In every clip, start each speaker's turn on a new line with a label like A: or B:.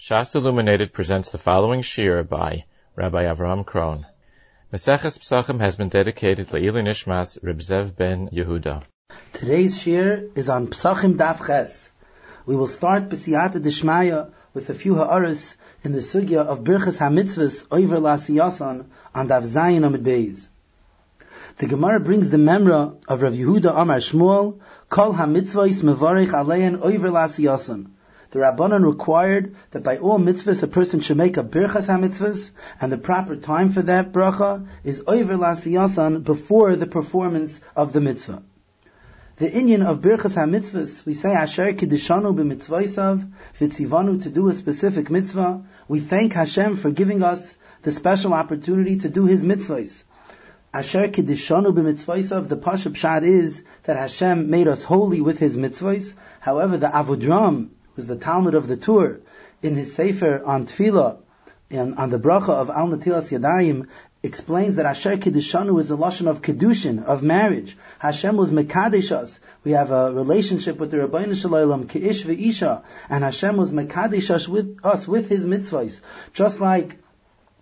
A: Shas Illuminated presents the following shir by Rabbi Avrohom Krohn. Maseches Psachim has been dedicated to Eli Nishmas Reb Zev ben Yehuda.
B: Today's shir is on Psachim Daf Ches. We will start B'siyata Dishmaya with a few ha'aris in the sugya of Birchas HaMitzvahs over Lasiyasan on Daf Zayin Amid Beis. The Gemara brings the memra of Rav Yehuda Amar Shmuel, Kol HaMitzvahs Mevarech Alein over Lasiyasan the Rabbanan required that by all mitzvahs a person should make a birchas ha-mitzvahs, and the proper time for that bracha is over lasiyasan before the performance of the mitzvah. The Indian of birchas ha-mitzvahs, we say asher kiddishanu b'mitzvaysav, v'tzivanu to do a specific mitzvah. We thank Hashem for giving us the special opportunity to do His mitzvahs. Asher kiddishanu b'mitzvaysav, the pashup shad is that Hashem made us holy with His mitzvahs. However, the Avudraham who's the Talmud of the Tur, in his Sefer on Tefillah, and on the bracha of Al Natilas Yadayim, explains that Asher Kiddishanu is a lashon of kedushin, of marriage. Hashem was mekadesh us. We have a relationship with the Rabbeinu Shalom, keish ve'isha, and Hashem was mekadesh us with us with His mitzvahs. Just like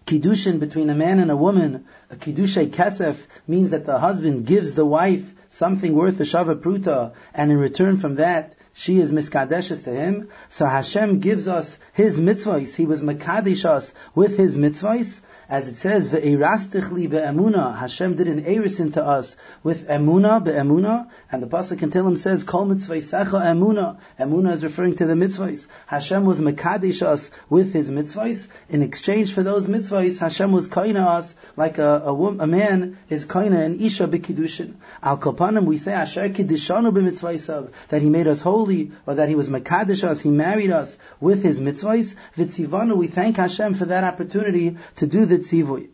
B: kiddushin between a man and a woman, a kiddushay kesef means that the husband gives the wife something worth a shava pruta, and in return from that, she is miskadeshes to him. So Hashem gives us His mitzvahs. He was makadesh us with His mitzvahs. As it says, ve'erastichli be'emuna. Hashem did an eris into us with emuna be'emuna. And the Pasuk in Tehillim says, kol mitzvaysecha emuna. Emuna is referring to the mitzvahs. Hashem was makadesh us with His mitzvahs. In exchange for those mitzvahs, Hashem was kaina us like a, a, a man is kaina and isha bekiddushin. Al kapanim, we say, asher kiddishanu b'mitzvaysav. That He made us holy, or that He was makadesh us, He married us with His mitzvahs. Vitzivanu, we thank Hashem for that opportunity to do the tzivui.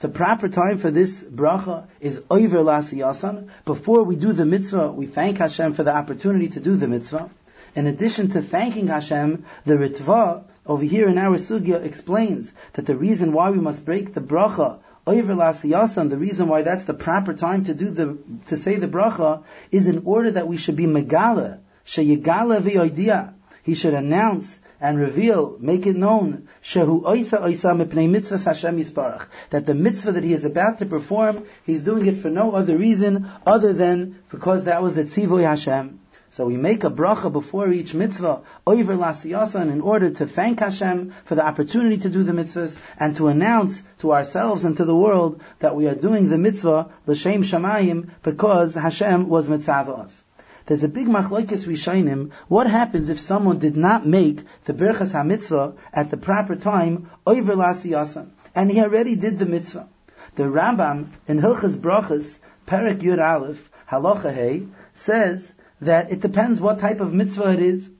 B: The proper time for this bracha is over lasiyasan. Before we do the mitzvah, we thank Hashem for the opportunity to do the mitzvah. In addition to thanking Hashem, the Ritva over here in our sugya explains that the reason why we must break the bracha over lasiyasan, the reason why that's the proper time to do the to say the bracha, is in order that we should be megala, sheyigala v'yodia. He should announce and reveal, make it known, shehu oisa oisa mitzvah Hashem yisparach, that the mitzvah that he is about to perform, he's doing it for no other reason other than because that was the tzivoy Hashem. So we make a bracha before each mitzvah, over lasiyasan, in order to thank Hashem for the opportunity to do the mitzvahs and to announce to ourselves and to the world that we are doing the mitzvah l'shem shamayim because Hashem was mitzvah us. There's a big machlokes rishonim. What happens if someone did not make the berachas hamitzvah at the proper time over lasiyasan, and he already did the mitzvah? The Rambam in Hilchas Brachas, Perik Yud Aleph, Halacha says that it depends what type of mitzvah it is.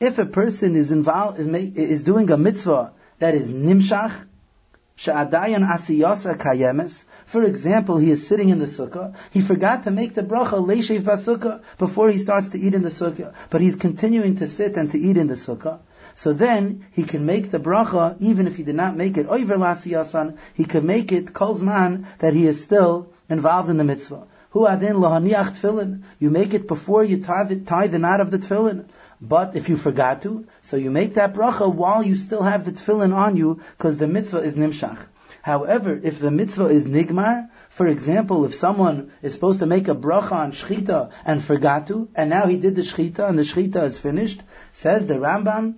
B: If a person is involved, is, make, is doing a mitzvah that is nimshach, sha'adayan asiyasa kayemes, for example, he is sitting in the sukkah. He forgot to make the bracha leishev basukah before he starts to eat in the sukkah, but he's continuing to sit and to eat in the sukkah. So then he can make the bracha even if he did not make it over lasiyasan. He can make it kolzman that he is still involved in the mitzvah. Hu adin lahaniach tefillin. You make it before you tie the, tie the knot of the tefillin. But if you forgot to, so you make that bracha while you still have the tefillin on you, because the mitzvah is nimshach. However, if the mitzvah is nigmar, for example, if someone is supposed to make a bracha on shchita and forgot to, and now he did the shchita and the shchita is finished, says the Rambam,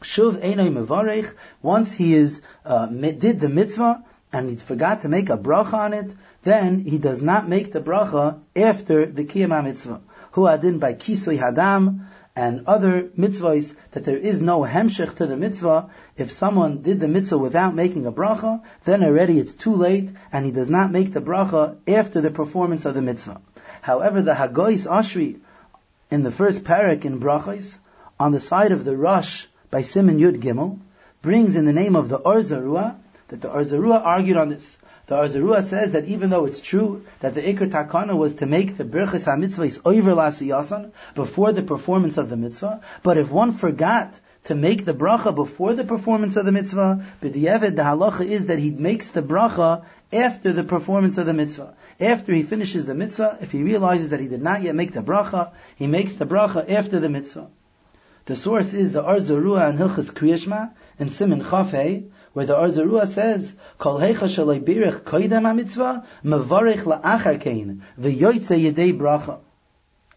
B: shuv einay mevarech, once he is, uh, did the mitzvah, and he forgot to make a bracha on it, then he does not make the bracha after the kiyama mitzvah. Hu adin by kisoy hadam, and other mitzvahs that there is no hemshech to the mitzvah, if someone did the mitzvah without making a bracha, then already it's too late, and he does not make the bracha after the performance of the mitzvah. However, the Hagois Ashri, in the first parak in brachas, on the side of the Rosh by Simon Yud Gimel, brings in the name of the Or Zarua, that the Or Zarua argued on this. The Or Zarua says that even though it's true that the Iker Takana was to make the Birchas HaMitzvah over Lasiyasan before the performance of the mitzvah, but if one forgot to make the bracha before the performance of the mitzvah, b'di'evet the halacha is that he makes the bracha after the performance of the mitzvah. After he finishes the mitzvah, if he realizes that he did not yet make the bracha, he makes the bracha after the mitzvah. The source is the Or and Hilchas Kriyashma and Simin Chafei, where the Or Zarua says, Kol heicha shalai birich koidem ha-mitzvah, mevarich la'achar kein, v'yoytze yedei bracha.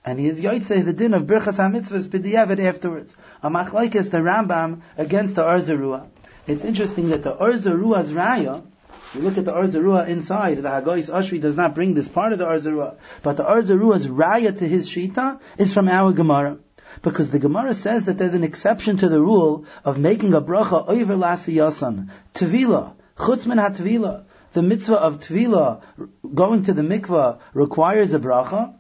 B: And he is yoytze the din of birchas ha-mitzvahs b'diavad afterwards. A machlaikis the Rambam against the Or Zarua. It's interesting that the Or Zarua's raya, you look at the Or Zarua inside, the Hagois Ashri does not bring this part of the Or Zarua, but the Or Zarua's raya to his shita is from our Gemara. Because the Gemara says that there's an exception to the rule of making a bracha over lasiyasan. Tvila, chutzman hatvila. The mitzvah of tvila, going to the mikvah, requires a bracha.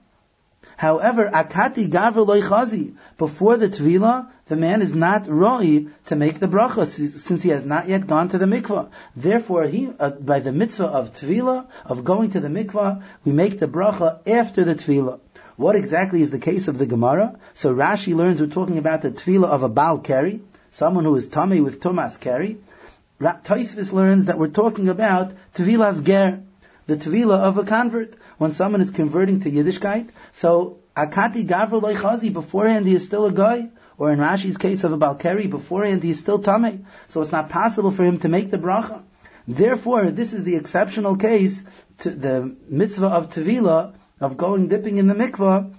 B: However, akati gavr chazi. Before the tvila, the man is not roi to make the bracha since he has not yet gone to the mikvah. Therefore, he uh, by the mitzvah of tvila of going to the mikvah, we make the bracha after the tvila. What exactly is the case of the Gemara? So Rashi learns we're talking about the tefillah of a Baal Keri, someone who is tummy with Tumas Keri. Taisvis learns that we're talking about Tevilas Ger, the Tefillah of a convert, when someone is converting to Yiddishkeit. So Akati Gavr Chazi, beforehand he is still a guy, or in Rashi's case of a Balkari, beforehand he is still tummy. So it's not possible for him to make the bracha. Therefore, this is the exceptional case to the mitzvah of Tevila of going dipping in the mikvah,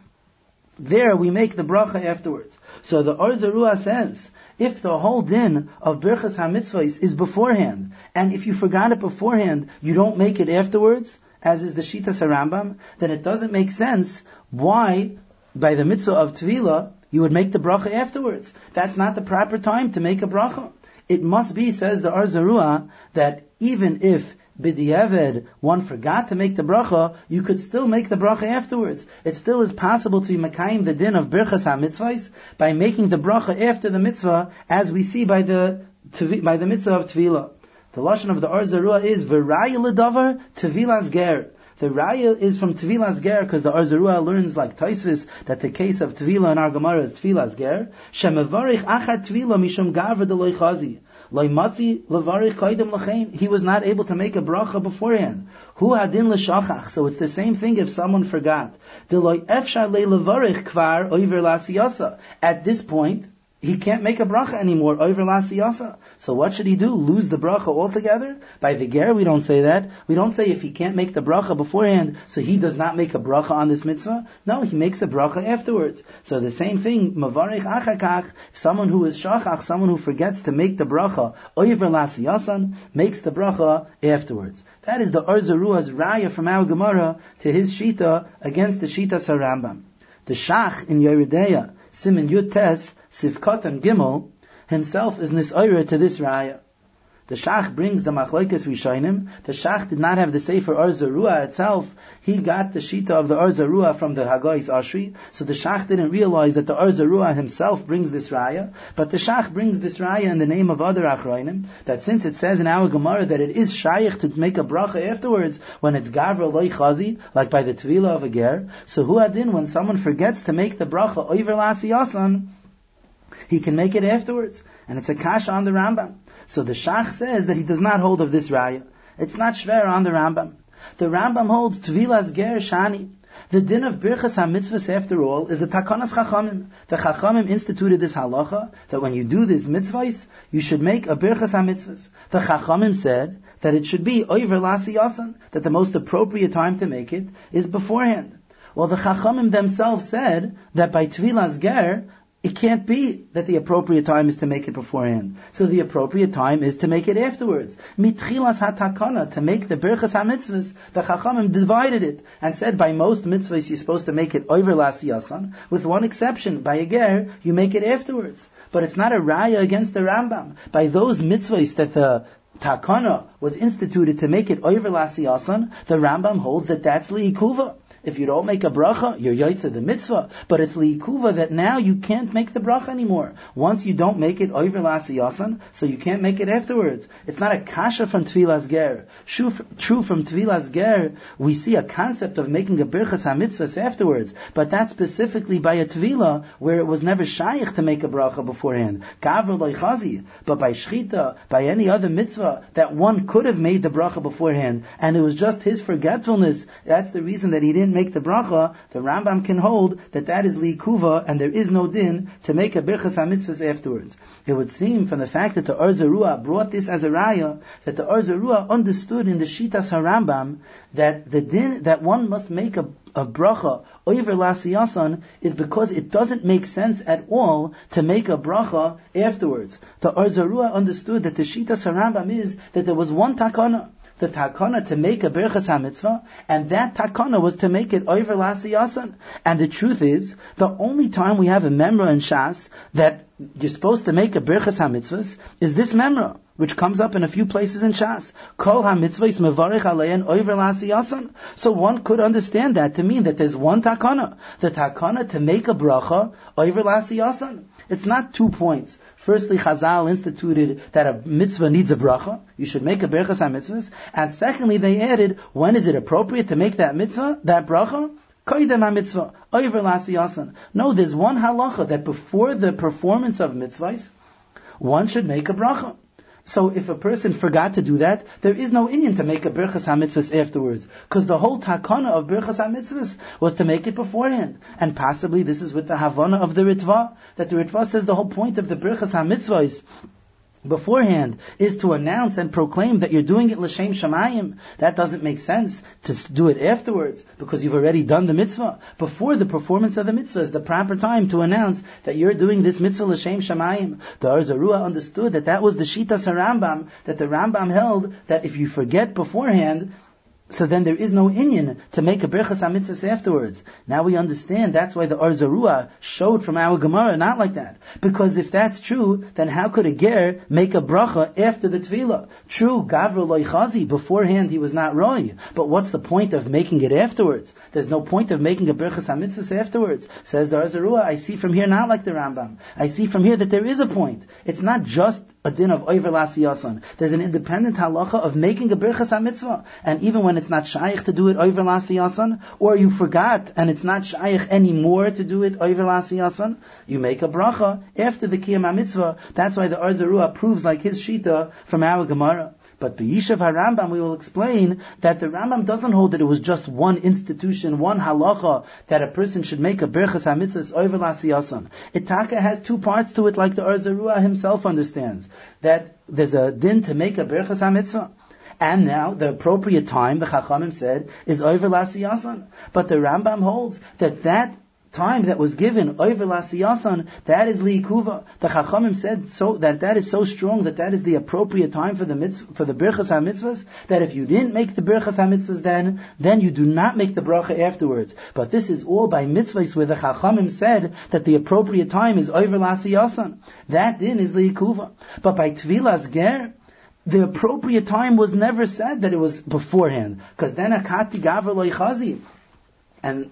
B: there we make the bracha afterwards. So the Or says, if the whole din of Birchas HaMitzvahs is beforehand, and if you forgot it beforehand, you don't make it afterwards, as is the Shita Sarambam, then it doesn't make sense why, by the mitzvah of Tvila, you would make the bracha afterwards. That's not the proper time to make a bracha. It must be, says the Or that even if b'di'eved, one forgot to make the bracha, you could still make the bracha afterwards. It still is possible to makayim the din of birchas ha-mitzvahs by making the bracha after the mitzvah, as we see by the by the mitzvah of tefillah. The lashon of the Or Zarua is v'raya ledavar tevilas ger. The raya is from Tevilas Ger because the Or Zarua learns like Taisvis that the case of Tevila in our Gemara is Tevilas Ger. Mishum He was not able to make a bracha beforehand. Hu adin. So it's the same thing if someone forgot. At this point, he can't make a bracha anymore over lasiyasa. So what should he do? Lose the bracha altogether? By the ger, we don't say that. We don't say if he can't make the bracha beforehand, so he does not make a bracha on this mitzvah. No, he makes a bracha afterwards. So the same thing, mavarich achakach, someone who is shachach, someone who forgets to make the bracha over lasiyasan, makes the bracha afterwards. That is the Or Zarua's raya from our Gemara to his shita against the shita Sarambam. The shach in Yoreh Deah, Simin Yud And Gimel, himself is Nisoira to this Raya. The Shach brings the Machlokes Rishonim. The Shach did not have the Sefer Or Zarua itself. He got the Shita of the Or Zarua from the Hagois Ashri. So the Shach didn't realize that the Or Zarua himself brings this Raya. But the Shach brings this Raya in the name of other Achroinim. That since it says in our Gemara that it is Shaykh to make a bracha afterwards when it's Gavra Loi Chazi, like by the Tvila of a Ger. So who adin when someone forgets to make the bracha Oiver Lasi Yasan, he can make it afterwards. And it's a kasha on the Rambam. So the Shach says that he does not hold of this raya. It's not shver on the Rambam. The Rambam holds Tvilas Ger Shani. The din of Birchas HaMitzvahs, after all, is a Takanas Chachamim. The Chachamim instituted this halacha, that when you do these mitzvahs, you should make a Birchas HaMitzvahs. The Chachamim said that it should be Oiver Lasi Yasan, that the most appropriate time to make it is beforehand. Well, the Chachamim themselves said that by Tvilas Ger, it can't be that the appropriate time is to make it beforehand. So the appropriate time is to make it afterwards. Mitchilas hatakana, to make the berchas ha-mitzvahs, the chachamim divided it and said by most mitzvahs you're supposed to make it over lasiyasan, with one exception, by a ger, you make it afterwards. But it's not a raya against the Rambam. By those mitzvahs that the takana was instituted to make it over lasiyasan, the Rambam holds that that's liikuva. If you don't make a bracha, you're yaitza the mitzvah. But it's liikuva that now you can't make the bracha anymore. Once you don't make it over lasiyasan, so you can't make it afterwards. It's not a kasha from tvilas ger. True from tvilas ger, we see a concept of making a birchas hamitzvahs afterwards. But that's specifically by a tvila where it was never shaykh to make a bracha beforehand. Kavr chazi. But by shchita, by any other mitzvah that one could have made the bracha beforehand, and it was just his forgetfulness. That's the reason that he didn't make the bracha. The Rambam can hold that that is likuva, and there is no din to make a birchas hamitzvahs afterwards. It would seem from the fact that the Or Zarua brought this as a raya that the Or Zarua understood in the Shitas Harambam that the din that one must make a a bracha over lasiyasan is because it doesn't make sense at all to make a bracha afterwards. The Or Zarua understood that the Shita Sarambam is that there was one takana. The takana to make a berachas hamitzvah, and that takana was to make it over lasiyasan. And the truth is, the only time we have a memra in Shas that you're supposed to make a berachas hamitzvahs is this memra which comes up in a few places in Shas. Kol ha-mitzvahs mevarich alein oiver lasiyasan. So one could understand that to mean that there's one takana. The takana to make a bracha oiver lasiyasan. It's not two points. Firstly, Chazal instituted that a mitzvah needs a bracha. You should make a berachas ha-mitzvahs. And secondly, they added, when is it appropriate to make that mitzvah, that bracha? No, there's one halacha that before the performance of mitzvahs, one should make a bracha. So if a person forgot to do that, there is no Indian to make a Birchas HaMitzvahs afterwards. Because the whole takana of Birchas HaMitzvahs was to make it beforehand. And possibly this is with the Havana of the Ritva, that the Ritva says the whole point of the Birchas HaMitzvahs beforehand is to announce and proclaim that you're doing it l'shem shamayim. That doesn't make sense to do it afterwards because you've already done the mitzvah. Before the performance of the mitzvah is the proper time to announce that you're doing this mitzvah l'shem shamayim. The Or Zarua understood that that was the Shita Rambam, that the Rambam held that if you forget beforehand, so then there is no inyan to make a berachas hamitzvahs afterwards. Now we understand that's why the Or Zarua showed from our Gemara not like that. Because if that's true, then how could a ger make a bracha after the tefillah? True, Gavra loichazi, beforehand he was not roy. But what's the point of making it afterwards? There's no point of making a berachas hamitzvahs afterwards. Says the Or Zarua, I see from here not like the Rambam. I see from here that there is a point. It's not just a din of over lasiyasan. There's an independent halacha of making a birchas mitzvah, and even when it's not shaykh to do it over lasiyasan, or you forgot and it's not shaykh anymore to do it over lasiyasan, you make a bracha after the kiyam mitzvah. That's why the Or Zarua proves like his shita from our Gemara. But B'Yishav HaRambam, we will explain that the Rambam doesn't hold that it was just one institution, one halacha, that a person should make a berchas hamitzvahs over lasiyasan. Itaka has two parts to it, like the Or Zarua himself understands. That there's a din to make a berchas hamitzvah. And now the appropriate time, the Chachamim said, is over lasiyasan. But the Rambam holds that that time that was given over lasiyasan, that is liikuva. The Chachamim said so that that is so strong that that is the appropriate time for the mitzvah, for the birchas hamitzvahs. That if you didn't make the birchas hamitzvahs then, then you do not make the bracha afterwards. But this is all by mitzvahs where the Chachamim said that the appropriate time is over lasiyasan. That din is liikuva. But by tvilas ger, the appropriate time was never said that it was beforehand, because then akati gavra loichazi. And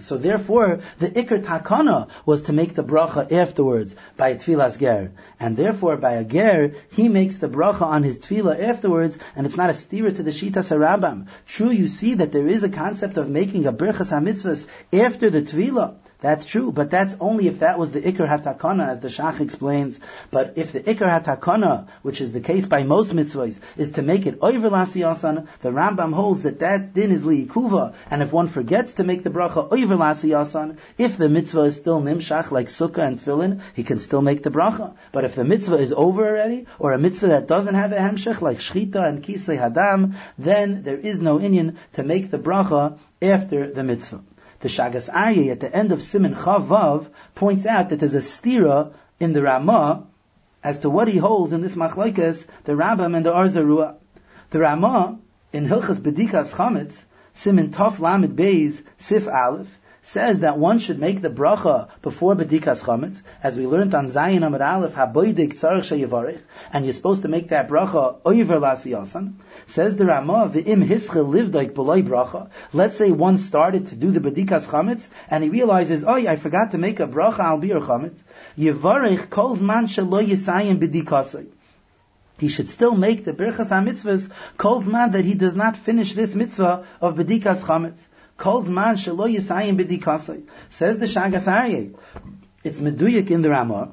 B: so therefore, the ikr takana was to make the bracha afterwards by tfilas ger, and therefore by a ger he makes the bracha on his tefillah afterwards, and it's not a steer to the shita sarabam. True, you see that there is a concept of making a berachas hamitzvahs after the tefillah. That's true, but that's only if that was the Iker Hatakana, as the Shach explains. But if the Iker Hatakana, which is the case by most mitzvahs, is to make it Oiver Lasiyasan, the Rambam holds that that din is Liikuva, and if one forgets to make the bracha Oiver Lasiyasan, if the mitzvah is still Nimshach, like Sukkah and Tefillin, he can still make the bracha. But if the mitzvah is over already, or a mitzvah that doesn't have a Hemshech, like Shchita and Kisei Hadam, then there is no Inyan to make the bracha after the mitzvah. The Shagas Aryeh at the end of Siman Chavav points out that there's a stira in the Ramah as to what he holds in this machlokes, the Rambam and the Or Zarua. The Ramah in Hilchas Bedikas Chametz, Siman Tov Lamed Beis Sif Aleph, says that one should make the bracha before Bedikas Chametz, as we learned on Zayin Amid Aleph, Haboidik Tzarech Sheyavarech, and you're supposed to make that bracha Oiver Lasiyasan. Says the Ramah, im hischel lived like beloy bracha. Let's say one started to do the bedikas chametz, and he realizes, oh, I forgot to make a bracha al bir chametz. Yevarech kol man shelo yisayim bedikasai. He should still make the birchas hamitzvahs kol man that he does not finish this mitzvah of bedikas chametz. Kol man shelo yisayim bedikasai. Says the Shagas Aryeh. It's meduyik in the Ramah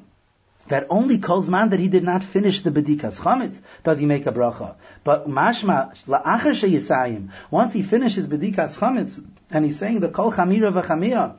B: that only man that he did not finish the bedikas chametz does he make a bracha. But mashma la'achar once he finishes bedikas chametz, and he's saying the kol chamira v'chamia,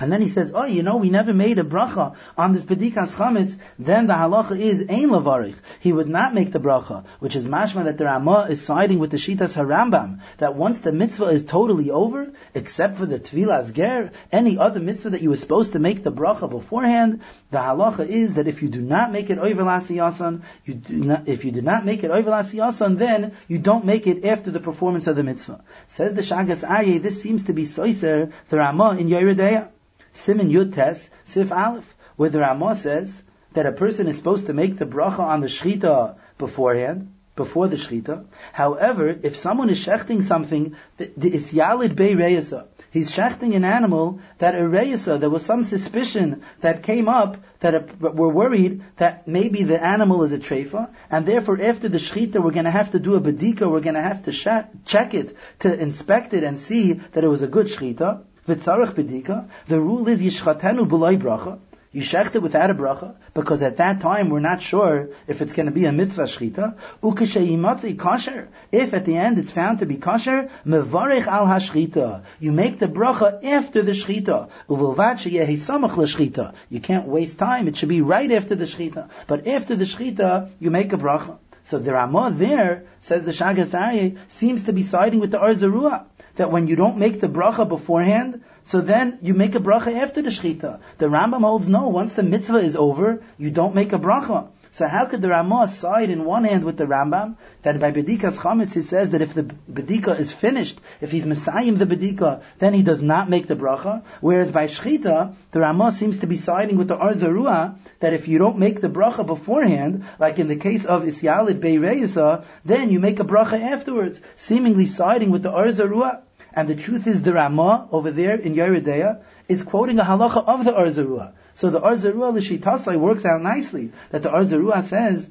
B: and then he says, oh, you know, we never made a bracha on this bedikas chametz. Then the halacha is ein lavarich. He would not make the bracha, which is mashma that the Ramah is siding with the shitas harambam. That once the mitzvah is totally over, except for the tvilas ger, any other mitzvah that you were supposed to make the bracha beforehand, the halacha is that if you do not make it over lasiyasan, you do not, if you do not make it over lasiyasan, then you don't make it after the performance of the mitzvah. Says the Shagas Aryeh, this seems to be soiser the Ramah in Yoreh Deah. Simon Yud Tes, Sif Aleph, where the Ramah says that a person is supposed to make the bracha on the shechita beforehand, before the shechita. However, if someone is shechting something, the, the isyalid bei reyasa, he's shechting an animal that a reyasa, there was some suspicion that came up that a, we're worried that maybe the animal is a treifa, and therefore after the shechita we're going to have to do a bedika, we're going to have to sh- check it to inspect it and see that it was a good shechita v'tzarech bedika, the rule is yishchatenu b'loy bracha. You shecht it without a bracha, because at that time we're not sure if it's going to be a mitzvah shchita. Ukashayimatzi kosher. If at the end it's found to be kosher, mevarech al hashchita. You make the bracha after the shchita. Uvilvat sheyehi samach l'shchita. You can't waste time. It should be right after the shchita. But after the shchita, you make a bracha. So the Ramah there, says the Shagas Aryeh, seems to be siding with the Or Zarua that when you don't make the bracha beforehand, so then you make a bracha after the shechita. The Rambam holds no, once the mitzvah is over, you don't make a bracha. So how could the Ramah side in one hand with the Rambam that by Bedikas Chametz he says that if the Bedika is finished, if he's Messiahim the Bedika, then he does not make the bracha. Whereas by Shchita, the Ramah seems to be siding with the Or Zarua that if you don't make the bracha beforehand, like in the case of Isyalid Beireyasa, then you make a bracha afterwards, seemingly siding with the Or Zarua. And the truth is the Ramah over there in Yoreh Deah is quoting a halacha of the Or Zarua. So the Or Zarua Lishitasai works out nicely. That the Or Zarua says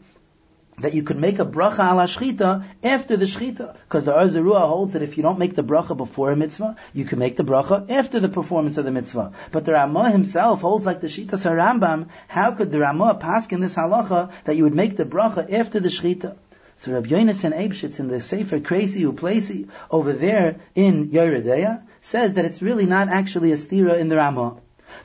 B: that you could make a bracha ala shchita after the shchita. Because the Or Zarua holds that if you don't make the bracha before a mitzvah, you can make the bracha after the performance of the mitzvah. But the Ramah himself holds like the Shita Sarambam, how could the Ramah pass in this halacha that you would make the bracha after the shchita? So Rabbi Yonasan Eibshitz in the Sefer Kreisi U'Pleisi over there in Yoreh Deah says that it's really not actually a stira in the Ramah.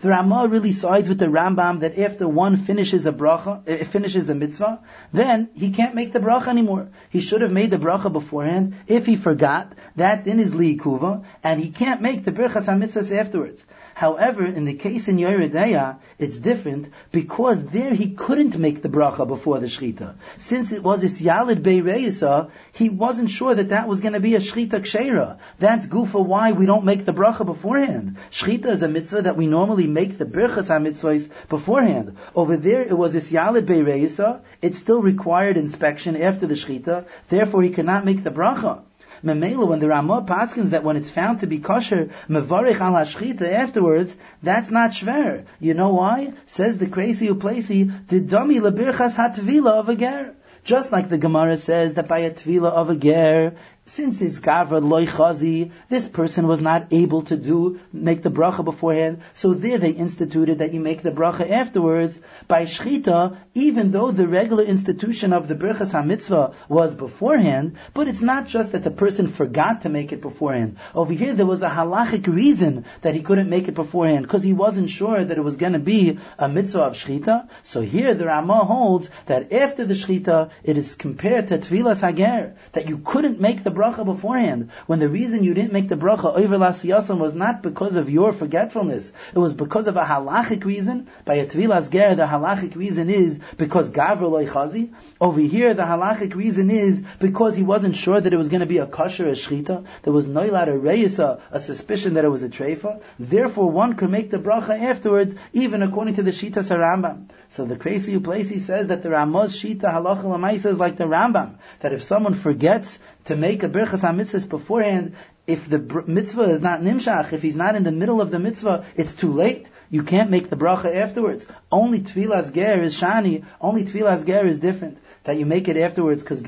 B: The Ramah really sides with the Rambam that after one finishes a bracha, uh, finishes the mitzvah, then he can't make the bracha anymore. He should have made the bracha beforehand. If he forgot, that then is liikuva, and he can't make the berachas hamitzvahs afterwards. However, in the case in Yoreh Deah, it's different because there he couldn't make the bracha before the shechita. Since it was Isyalid Beireyisa, he wasn't sure that that was going to be a shechita kshera. That's gufa why we don't make the bracha beforehand. Shechita is a mitzvah that we normally make the birchas ha-mitzvahs beforehand. Over there it was Isyalid Beireyisa, it still required inspection after the shechita, therefore he could not make the bracha. Memela, when the Ramah paskins that when it's found to be kosher, mevarich al hashchita afterwards, that's not shver. You know why? Says the Kreisi U'Pleisi, the dummy lebirchas hatvila of a ger. Just like the Gemara says that by a tvila of a ger, since his gavra loy chazi, this person was not able to do make the bracha beforehand. So there they instituted that you make the bracha afterwards by shchita, even though the regular institution of the berachas hamitzvah was beforehand. But it's not just that the person forgot to make it beforehand. Over here there was a halachic reason that he couldn't make it beforehand because he wasn't sure that it was going to be a mitzvah of shchita. So here the Rama holds that after the shchita it is compared to tvilas hager that you couldn't make the bracha beforehand, when the reason you didn't make the bracha over lasiyasan was not because of your forgetfulness, it was because of a halachic reason. By a tvilas ger, the halachic reason is because gavra loy chazi. Over here, the halachic reason is because he wasn't sure that it was going to be a kosher, a shchita. There was no lot of reyisa, a suspicion that it was a treifa. Therefore, one could make the bracha afterwards, even according to the shita sarambam. So the Kreisi U'Pleisi says that the Ramah's shita halacha lamaisa is like the Rambam, that if someone forgets to make a birchas hamitzvahs beforehand, if the mitzvah is not nimshach, if he's not in the middle of the mitzvah, it's too late. You can't make the bracha afterwards. Only tfilas ger is shani. Only tfilas ger is different. That you make it afterwards because.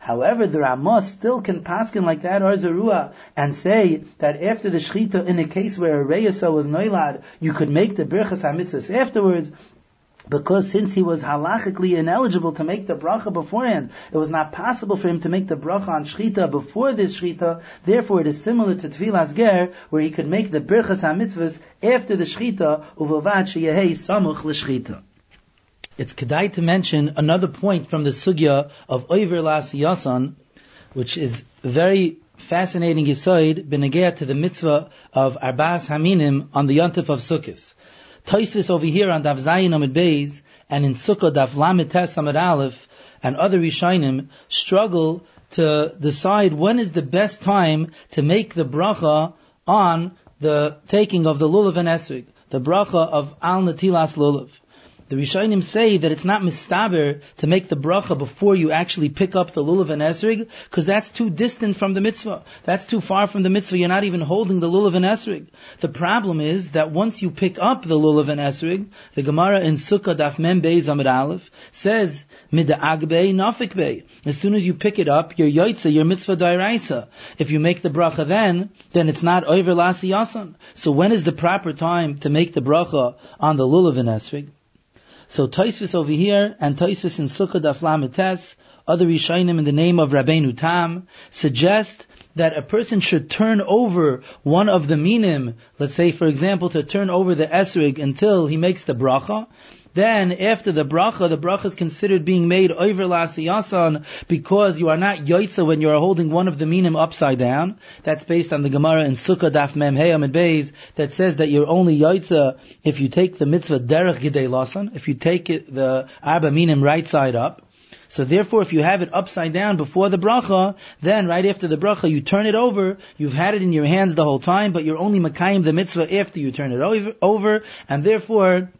B: However, the Ramah still can paskin like that or zarua and say that after the shechita, in a case where a reyasa was noilad, you could make the birchas hamitzvahs afterwards because since he was halachically ineligible to make the bracha beforehand, it was not possible for him to make the bracha on shchita before this shchita. Therefore, it is similar to tefillas ger, where he could make the birchas hamitzvahs after the shchita uvavad sheyehei samuch l'shchita. It's kedai to mention another point from the sugya of Oiver Las Yasan, which is very fascinating yisoid benegea to the mitzvah of Arbas Haminim on the Yontif of Sukkot. Toisvis over here on Dav Zayin Amid Beis and in Sukkah Dav Lamed Amid Aleph and other Rishainim struggle to decide when is the best time to make the bracha on the taking of the lulav and esrig, the bracha of al natilas lulav. The Rishonim say that it's not mistaber to make the bracha before you actually pick up the lulav and esrig, because that's too distant from the mitzvah. That's too far from the mitzvah. You're not even holding the lulav and esrig. The problem is that once you pick up the lulav and esrig, the Gemara in Sukkah Daf Mem Beis Amid Aleph says mida agbe nafik be. As soon as you pick it up, you're yoitza, you're mitzvah dairaisa. If you make the bracha then, then it's not over lasi yasan. So when is the proper time to make the bracha on the lulav and esrig? So Toisvis over here and Toisvis in Sukkah Daflamites, other Rishainim in the name of Rabbeinu Tam, suggest that a person should turn over one of the minim, let's say for example to turn over the esrig until he makes the bracha, then after the bracha, the bracha is considered being made over lasiyasan because you are not yoitza when you are holding one of the minim upside down. That's based on the Gemara in Sukkah Daf Mem Heyam and Beis that says that you're only yoitza if you take the mitzvah derech gidei lasan, if you take it, the arba minim right side up. So therefore, if you have it upside down before the bracha, then right after the bracha, you turn it over. You've had it in your hands the whole time, but you're only makayim the mitzvah after you turn it over, over and therefore,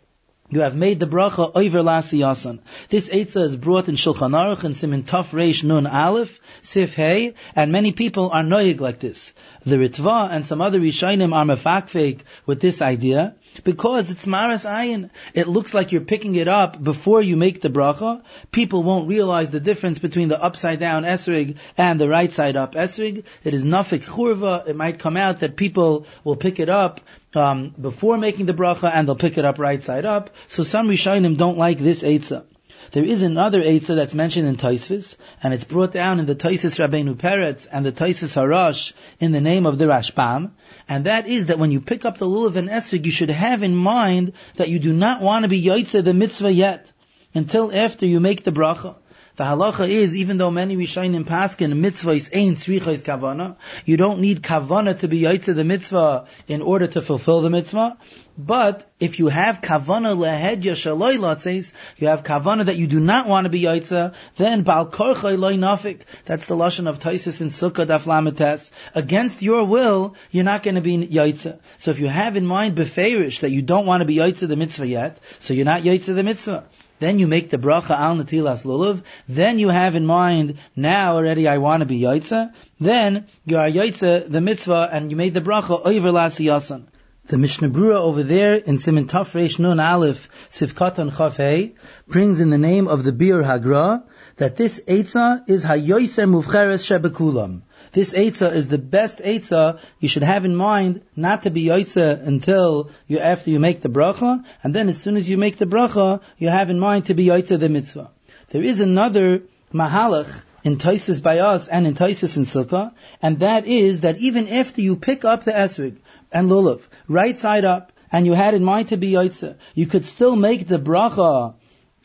B: you have made the bracha over lasiyasan. This eitzah is brought in Shulchan Aruch and Simin Taf Reish Nun Aleph, Sif Hey, and many people are noyig like this. The Ritva and some other Rishainim are mefakfek with this idea, because it's maras ayin. It looks like you're picking it up before you make the bracha. People won't realize the difference between the upside down esrig and the right side up esrig. It is nafik churva. It might come out that people will pick it up um, before making the bracha and they'll pick it up right side up. So some Rishonim don't like this Eitzah. There is another Eitzah that's mentioned in Taisvis, and it's brought down in the Taisis Rabbeinu Peretz and the Taisis Harash in the name of the Rashbam, and that is that when you pick up the lulav and esrig, you should have in mind that you do not want to be yoitze the mitzvah yet, until after you make the bracha. The halacha is, even though many Rishayim paskin mitzvah is ein tzricha kavana, you don't need kavana to be yaitze the mitzvah in order to fulfill the mitzvah. But if you have kavana lehedya shaloi latzes, you have kavana that you do not want to be yaitze, then bal korchay loy nafik. That's the lashon of Taisis in Sukkah daflamites. Against your will, you're not going to be yaitze. So if you have in mind beferish that you don't want to be yaitze the mitzvah yet, so you're not yaitze the mitzvah. Then you make the bracha al natilas lulav. Then you have in mind, now already I want to be yaitza. Then you are yaitza the mitzvah and you made the bracha over lasiyasan. The Mishnah Brura over there in Simin Tafresh Nun Aleph Sivkatan Chafei brings in the name of the Biur Hagra that this Eitzah is Hayoiser Muvcheres Shebekulam. This Eitzah is the best Eitzah you should have in mind not to be Eitzah until you, after you make the bracha, and then as soon as you make the bracha, you have in mind to be Eitzah the mitzvah. There is another Mahalach in Taisis by us and in Taisis in Sukkah, and that is that even after you pick up the Esrig and Lulav, right side up, and you had in mind to be Eitzah, you could still make the bracha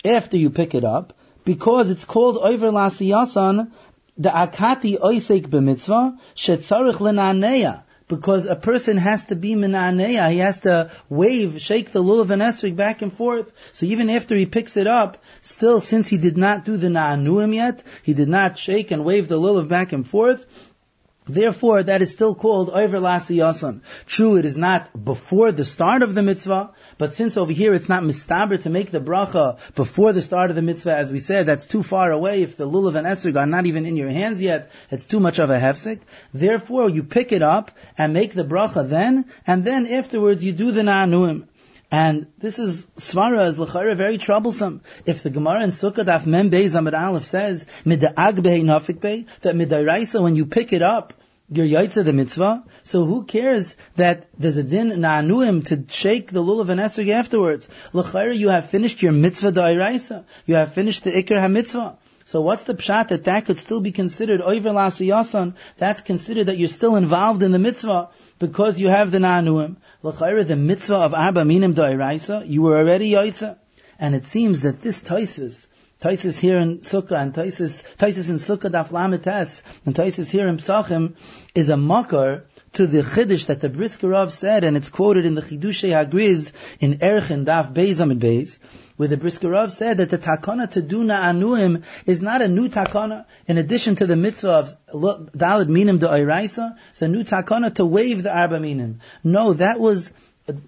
B: after you pick it up, because it's called over lasiyasan the akati oisek b'mitzvah shetzarich lenaneya. Because a person has to be minaneya, he has to wave, shake the lulav and esrig back and forth. So even after he picks it up, still since he did not do the na'anuim yet, he did not shake and wave the lulav back and forth, Therefore, that is still called over yasan. True, it is not before the start of the mitzvah, but since over here it's not mistaber to make the bracha before the start of the mitzvah, as we said, that's too far away. If the lulav and esrog are not even in your hands yet, it's too much of a hefsek. Therefore, you pick it up and make the bracha then, and then afterwards you do the na'anuim. And this is svara is l'chayra very troublesome. If the Gemara in Sukkah Daf Mem Beis Amid Aleph says mida'ag nafik be that midaraisa when you pick it up you're yaitza the mitzvah, so who cares that there's a din na'anuim to shake the lulav and esrog afterwards? L'chayra, you have finished your mitzvah da'iraisa. You have finished the ikr ha-mitzvah. So what's the pshat that that could still be considered oiver lasiyasan? That's considered that you're still involved in the mitzvah because you have the na'anuim. L'chayra, the mitzvah of arba minim da'iraisa, you were already yaitza. And it seems that this Taisus, Taisus here in Sukkah and Taisus, Taisus in Sukkah daf lamites and Taisus here in Psachim is a makar to the Chiddush that the Brisker Rav said, and it's quoted in the Chidushei Hagriz in Erchin Daf Beis Amid Beis, where the Brisker Rav said that the takana to do na'anuim is not a new takana. In addition to the mitzvah of Dalad Minim de Oiraisa, it's a new takana to waive the Arba Minim. No, that was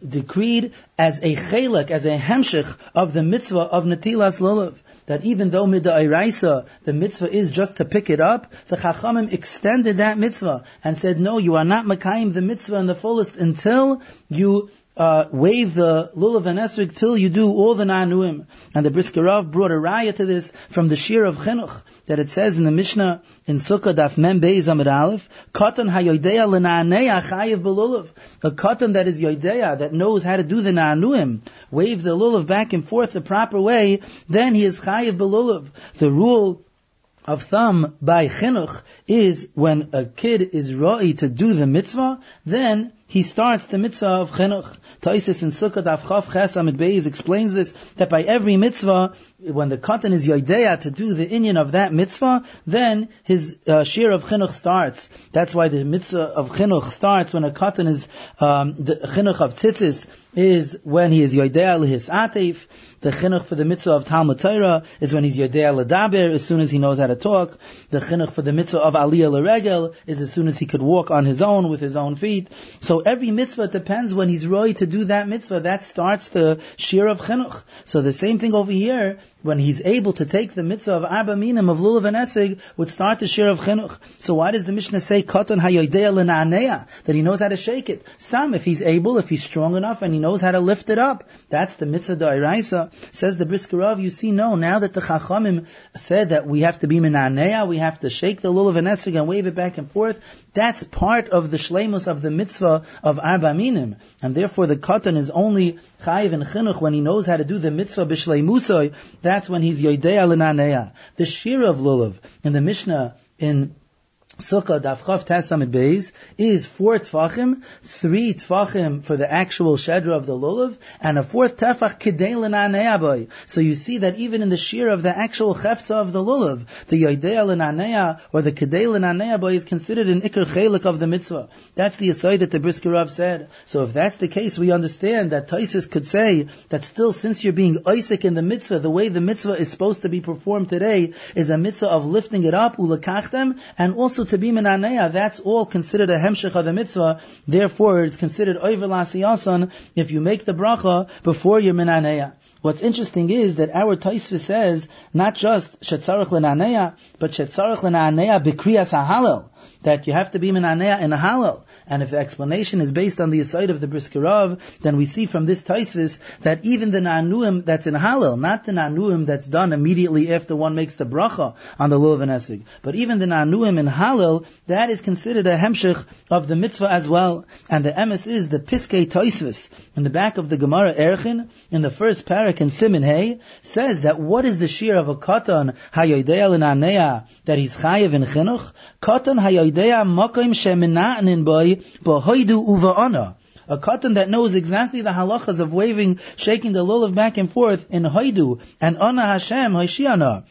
B: decreed as a chelak, as a hemshich of the mitzvah of Natilas Lulav. That even though mida'iraisa, the mitzvah is just to pick it up, the Chachamim extended that mitzvah and said, no, you are not makayim the mitzvah in the fullest until you uh, wave the lulav and esrik till you do all the nanuim. And the Brisker brought a raya to this from the shir of chinuch that it says in the Mishnah in Sukkah daf mem beis amid aleph, katan hayodeya lenaaneya chayiv belulav. A katan that is yodeya that knows how to do the nanuim, wave the lulav back and forth the proper way, then he is chayiv belulav. The rule of thumb by chinuch is when a kid is ra'i to do the mitzvah, then he starts the mitzvah of chinuch. Taisis in Sukkot Avchav Ches Amid Beis explains this, that by every mitzvah, when the katan is yodeya to do the inyan of that mitzvah, then his uh, of chinuch starts. That's why the mitzvah of chinuch starts when a katan is, um, the chinuch of tzitzis is when he is yodeya his atif. The chinuch for the mitzvah of Talmud Torah is when he's yodeya ledaber, as soon as he knows how to talk. The chinuch for the mitzvah of aliyah leregel is as soon as he could walk on his own with his own feet. So every mitzvah depends when he's roy to do that mitzvah. That starts the shir of chinuch. So the same thing over here, when he's able to take the mitzvah of arba minim of lulav and esig, would start the shir of chinuch. So why does the Mishnah say katan hayodeya lena'aneya? That he knows how to shake it. Stam, if he's able, if he's strong enough, and he knows how to lift it up. That's the mitzvah da'iraisa. Says the Brisker Rav, you see, no, now that the Chachamim said that we have to be minaneya, we have to shake the lulav and esrig and wave it back and forth, that's part of the shleimus of the mitzvah of arba minim. And therefore the katan is only chayiv and chinuch when he knows how to do the mitzvah b'shleimusoi, that's when he's yoidea l'naneya. The shir of lulav in the Mishnah in Sukkah Dafchav Tasamid Beis is four tfachim, three tfachim for the actual shedra of the lulav, and a fourth tefach kidei l'naneya So you see that even in the shear of the actual chefza of the lulav, the yoidea l'naneya or the kidei l'naneya is considered an ikr chelik of the mitzvah. That's the aside that the Brisker said. So if that's the case, we understand that Taisus could say that still since you're being Isaac in the mitzvah, the way the mitzvah is supposed to be performed today is a mitzvah of lifting it up, ulakachtem, and also to be minaneya, that's all considered a hemshech of the mitzvah. Therefore, it's considered oiver lasiyasan if you make the bracha before your minaneya. What's interesting is that our Taisva says not just shetzarich lenaneya, but shetzarich lenaneya b'kriyas hahalel that you have to be minaneya in a halal. And if the explanation is based on the aside of the Brisker Rav, then we see from this Taisvis that even the Nanuim that's in Halal, not the Nanuim that's done immediately after one makes the bracha on the Lulav and Esig, but even the Nanuim in Halal, that is considered a hemshich of the mitzvah as well. And the emes is the Piskei Taisvis in the back of the Gemara Erchin, in the first parak in Simin Hay, says that what is the shear of a katan hayoidea l'naneya that he's chayiv in chinuch? Katan hayoidea makim shemina'nin boy uva'ana. A katan that knows exactly the halachas of waving, shaking the lulav back and forth in hoidu and ana Hashem hoishiana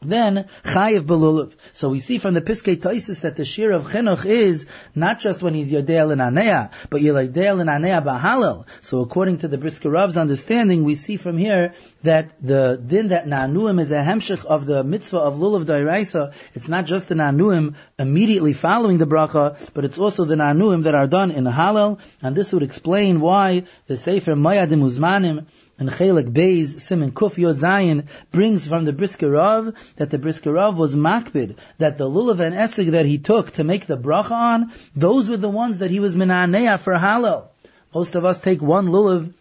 B: then chayiv belulav. So we see from the Piskei Taisis that the shir of chinuch is not just when he's yodel in anea, but yodel in anea bahalel. So according to the Brisker understanding, we see from here that the din that nanuim is a hemshich of the mitzvah of lulav dairaisa. It's not just the nanuim immediately following the bracha, but it's also the nanuim that are done in halal, and this would explain why the Sefer Moadim U'Zmanim and Chelik Beis Simon Kuf Yod Zayin brings from the Brisker Rav that the Brisker Rav was makbid, that the lulav and esig that he took to make the bracha on, those were the ones that he was minaneya for halal. Most of us take one lulav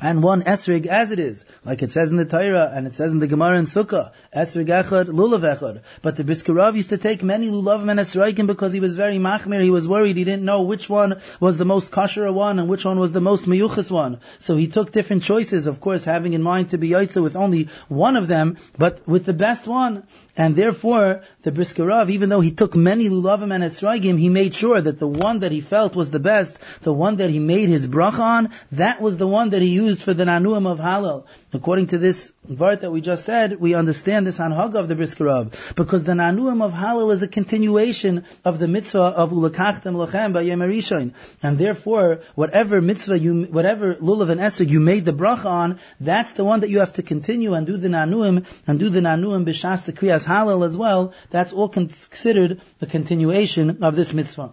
B: and one esrig as it is, like it says in the Torah and it says in the Gemara in Sukkah, esrig echad, lulav echad. But the Brisker Rav used to take many lulavim and esraikim because he was very machmir, he was worried, he didn't know which one was the most kosher one and which one was the most meyuchas one. So he took different choices, of course, having in mind to be yaitza with only one of them, but with the best one. And therefore, the Brisker Rav, even though he took many lulavim and esragim, he made sure that the one that he felt was the best, the one that he made his bracha on, that was the one that he used for the nanuim of halal. According to this vart that we just said, we understand this anhag of the Brisker Rav, because the nanuim of halal is a continuation of the mitzvah of ulakachtem lachem by Yemerishain. And therefore, whatever mitzvah you, whatever lulav and esrog you made the bracha on, that's the one that you have to continue and do the nanuim, and do the nanuim b'shas the kriyas halal as well, that's all considered the continuation of this mitzvah.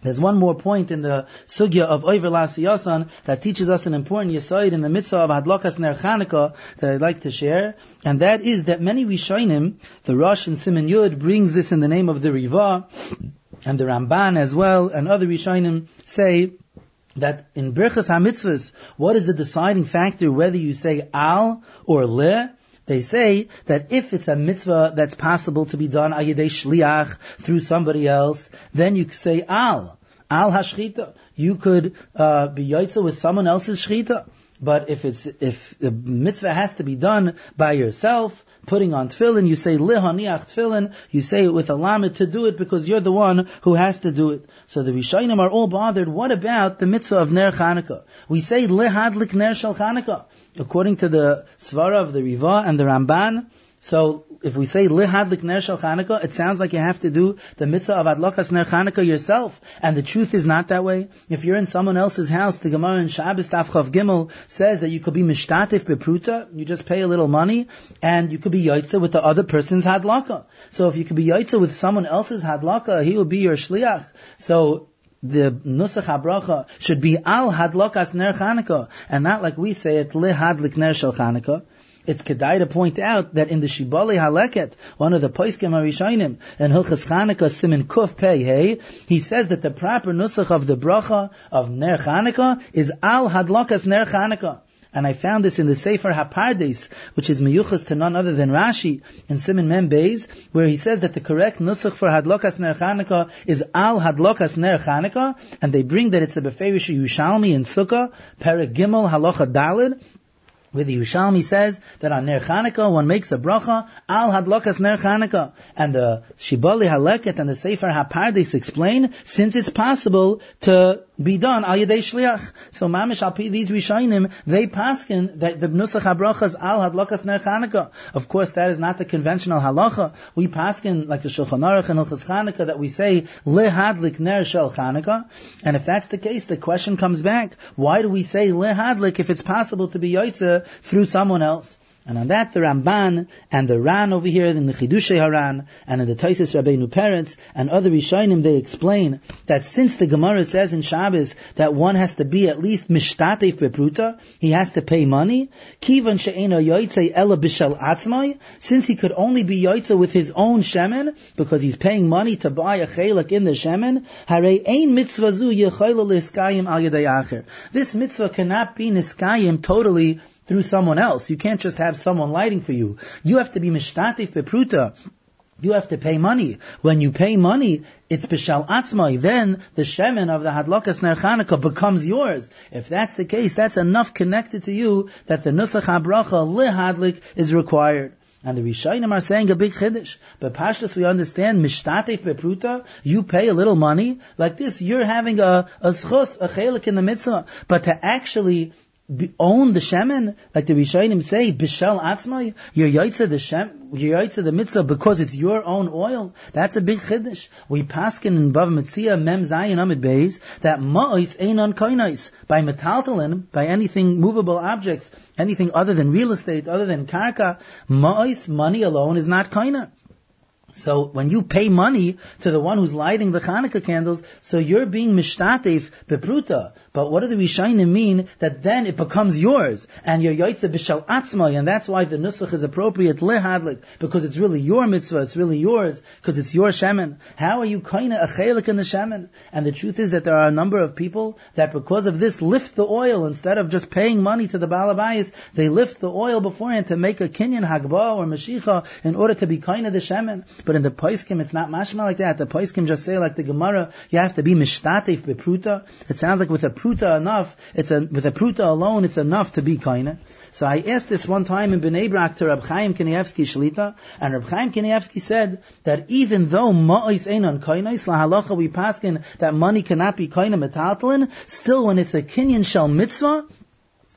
B: There's one more point in the sugya of Oiver Lasiyasan that teaches us an important yisoid in the mitzvah of Hadlokas Ner Chanukah that I'd like to share, and that is that many Rishonim, the Rosh and Simon Yud brings this in the name of the Riva, and the Ramban as well, and other Rishonim say that in Birchas HaMitzvahs, what is the deciding factor whether you say al or le? They say that if it's a mitzvah that's possible to be done ayidei shliach through somebody else, then you say al al hashchita. You could uh, be yaitza with someone else's shchita. But if it's if the mitzvah has to be done by yourself, putting on tefillin, you say lihaniach tefillin, you say it with a lamed to do it because you're the one who has to do it. So the Rishayim are all bothered. What about the mitzvah of ner Chanukah? We say lihadlik ner shel Chanukah according to the Svara of the Riva and the Ramban, so if we say lihadlik ner shel Chanukah, it sounds like you have to do the mitzvah of adlokas ner Chanukah yourself. And the truth is not that way. If you're in someone else's house, the Gemara in Shabbos Tafchav Gimel says that you could be mishtatif bepruta, you just pay a little money, and you could be yaitza with the other person's hadlaka. So if you could be yaitza with someone else's hadlaka, he will be your shliach. So the nusach habracha should be al hadlokas ner Chanukah, and not like we say it le hadlik ner shel Chanukah. It's kedai to point out that in the Shibali Haleket, one of the Poiskim Harishainim, and Hilchas Chanukah Simin Kuf Pei Hey, he says that the proper nusach of the bracha of ner Chanukah is al hadlokas ner Chanukah. And I found this in the Sefer Hapardes, which is miyuchas to none other than Rashi in Simon Mem Beis, where he says that the correct nusach for Hadlokas Ner Chanukah is Al Hadlokas Ner Chanukah, and they bring that it's a Beferish Yushalmi in Sukkah, Perek Gimel Halacha Dalid, where the Yushalmi says that on Ner Chanukah one makes a bracha al hadlokas Ner Chanukah, and the Shibali Haleket and the Sefer Hapardes explain since it's possible to be done al yedei shliach. So mamish al these Rishainim they paskin that the nusach habrachas al hadlokas Ner Chanukah. Of course, that is not the conventional halacha. We paskin like the Shulchan Aruch and Hilchas Chanukah that we say lehadlik Ner Shel Chanukah, and if that's the case, the question comes back: Why do we say lehadlik if it's possible to be yaitze through someone else. And on that, the Ramban and the Ran over here in the Chidushei Haran and in the Taisis Rabbeinu Peretz and other Rishonim, they explain that since the Gemara says in Shabbos that one has to be at least mishtatef bepruta, he has to pay money. Kivan she'ena yoitze ela b'shel atzmai, since he could only be yoitze with his own shemen because he's paying money to buy a chelik in the shemen. Harei ein mitzvah zu al acher. This mitzvah cannot be niskayim totally through someone else. You can't just have someone lighting for you. You have to be mishtatif bepruta. You have to pay money. When you pay money, it's b'shal atzmai. Then the shemen of the hadlokas ner becomes yours. If that's the case, that's enough connected to you that the nusach habracha lihadlik is required. And the Rishayim are saying a big chiddush. But Pashtas we understand, mishtatef bepruta, you pay a little money. Like this, you're having a, a schus, a chelik in the mitzvah. But to actually own the shemen, like the Rishayim say, bishel atzmai, you're yaitza the shem, you're yaitza the mitzvah because it's your own oil. That's a big chiddush. We paskin in Bav Mitzia Mem Zayin Amid Beis that ma'is ain't on koinais by metaltalin, by anything movable objects, anything other than real estate, other than karka, ma'is money alone is not koina. So when you pay money to the one who's lighting the Hanukkah candles, so you're being mishtatev bepruta. But what do the Rishonim mean that then it becomes yours and your yaitza b'shal atzmai, and that's why the nusach is appropriate lehadlik because it's really your mitzvah, it's really yours because it's your shemen. How are you kaina a chelik in the shemen? And the truth is that there are a number of people that because of this lift the oil instead of just paying money to the balabayas, they lift the oil beforehand to make a kinyan hagba or mashicha in order to be kaina the shemen. But in the Paiskim, it's not mashma like that. The Paiskim just say like the Gemara, you have to be mishtatif bepruta. It sounds like with a pruta enough, it's a, with a pruta alone, it's enough to be kaina. So I asked this one time in Bnei Brak to Rab Chaim Kanievsky Shlita, and Rab Chaim Kanievsky said that even though ma'is einon kainais lahalacha we paskin that money cannot be kaina metatlin, still when it's a kinyan shel mitzvah,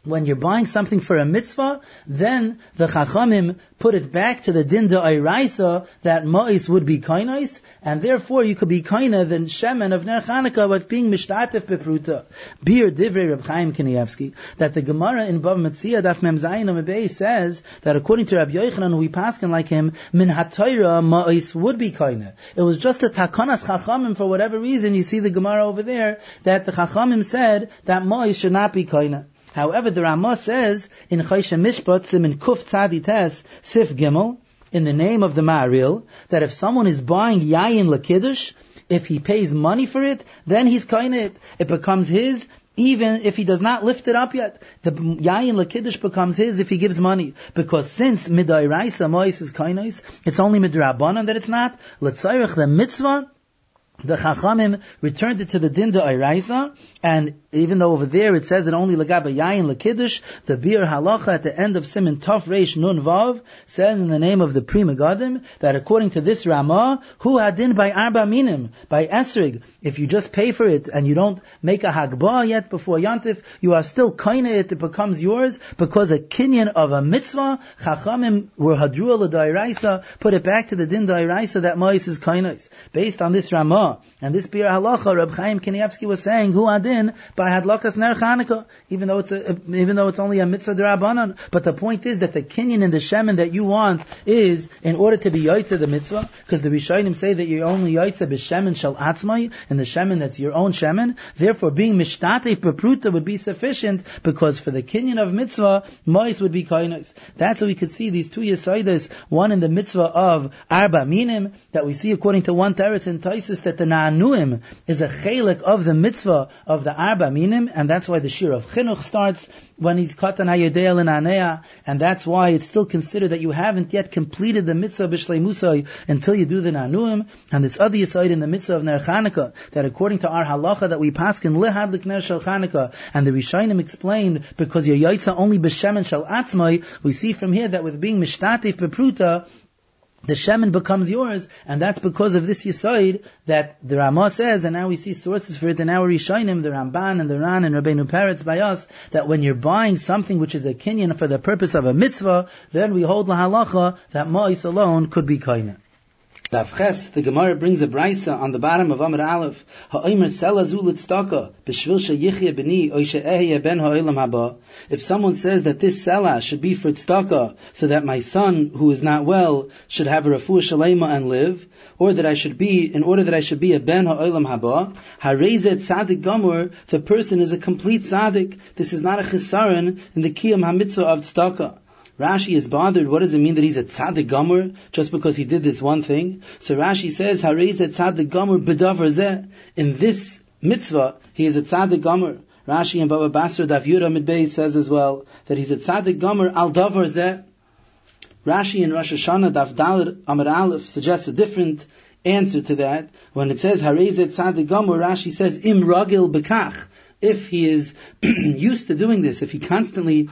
B: when you're buying something for a mitzvah, then the chachamim put it back to the dinda ayraisa that ma'is would be kainais, and therefore you could be kaina than shemen of ner Chanukah with being mishtatif bepruta. Bir divrei Reb Chaim Kanievsky that the Gemara in Bava Metzia daf mem zayin says that according to Rabbi Yochanan we paskin like him min hatayra ma'is would be kaina. It was just a takanas chachamim for whatever reason. You see the Gemara over there that the chachamim said that ma'is should not be kaina. However, the Ramah says in Chaysha Mishpat, Simin Kuf Tzadites, Sif Gimel, in the name of the Maharil, that if someone is buying Yayin Lakiddush, if he pays money for it, then he's kind it. It becomes his, even if he does not lift it up yet. The Yayin Lakiddush becomes his if he gives money. Because since Midai Raisa Mois is kainais, it's only Midrabanan that it's not. Letzayrich the mitzvah, the Chachamim returned it to the Dinda Iraisa, and even though over there it says it only Lagaba Yayin Lakiddush, the Biur Halacha at the end of Simin Tov Reish Nun Vav says in the name of the Pri Megadim that according to this Ramah, who hadin by Arba Minim, by Esrig, if you just pay for it and you don't make a Hagbah yet before Yantif, you are still kaina it, becomes yours because a kinyan of a mitzvah, Chachamim were Hadrua L'Dairaisa, put it back to the Din Dairaisa that Mois is kainais. Based on this Ramah, and this Biur Halacha, Reb Chaim Kanievsky was saying, who adin by hadlakas ner Chanukah, even though it's a, even though it's only a mitzvah derabanan. But the point is that the kinyan and the shemen that you want is in order to be yaitza the mitzvah, because the Rishonim say that you're only yaitza b'shemen shal atzmai, and the shemen that's your own shemen. Therefore, being mishtatev bepruta would be sufficient, because for the kinyan of mitzvah, mois would be kainos. That's how we could see these two yesaidas, one in the mitzvah of arba minim, that we see according to one teretz in Taisus that the Na'anuim is a chelik of the mitzvah of the Arba Minim, and that's why the Shir of Chinuch starts when he's Katan HaYodea L'Nanea, and that's why it's still considered that you haven't yet completed the mitzvah B'Shlei Musay until you do the Na'anuim, and this other aside in the mitzvah of Ner Chanukah, that according to our halacha that we pass in Lihad L'Kner Shel Chanukah, and the Rishonim explained, because your Yaitza only B'Shem Shel Atzmai, we see from here that with being Mishtatif Bepruta, the shemen becomes yours, and that's because of this yisoid that the Ramah says, and now we see sources for it in our Rishonim, the Ramban and the Ran and Rabbeinu Peretz by us, that when you're buying something which is a kinyan for the purpose of a mitzvah, then we hold la halacha that ma'is alone could be the Gemara brings a brisa on the bottom of Amr Aleph. Ha'omer sela zulit b'shvil sheyichya b'ni, oy she'ehya ben ha'olam haba. If someone says that this sela should be for tzedakah, so that my son, who is not well, should have a refuah shalema and live, or that I should be, in order that I should be a ben ha'olam haba, harezet tzadik gamur, the person is a complete tzadik. This is not a chisaron in the kiyam hamitzvah of tzedakah. Rashi is bothered. What does it mean that he's a tzaddik gomer just because he did this one thing? So Rashi says, "Harei tzaddik gomer zeh." In this mitzvah, he is a tzaddik gomer. Rashi and Baba Basra Daf Midbei says as well that he's a tzaddik gomer al davar zeh. Rashi in Rosh Hashanah Daf Dalir Amar Aleph suggests a different answer to that. When it says Harei tzaddik gomer, Rashi says im ragil bekach. If he is used to doing this, if he constantly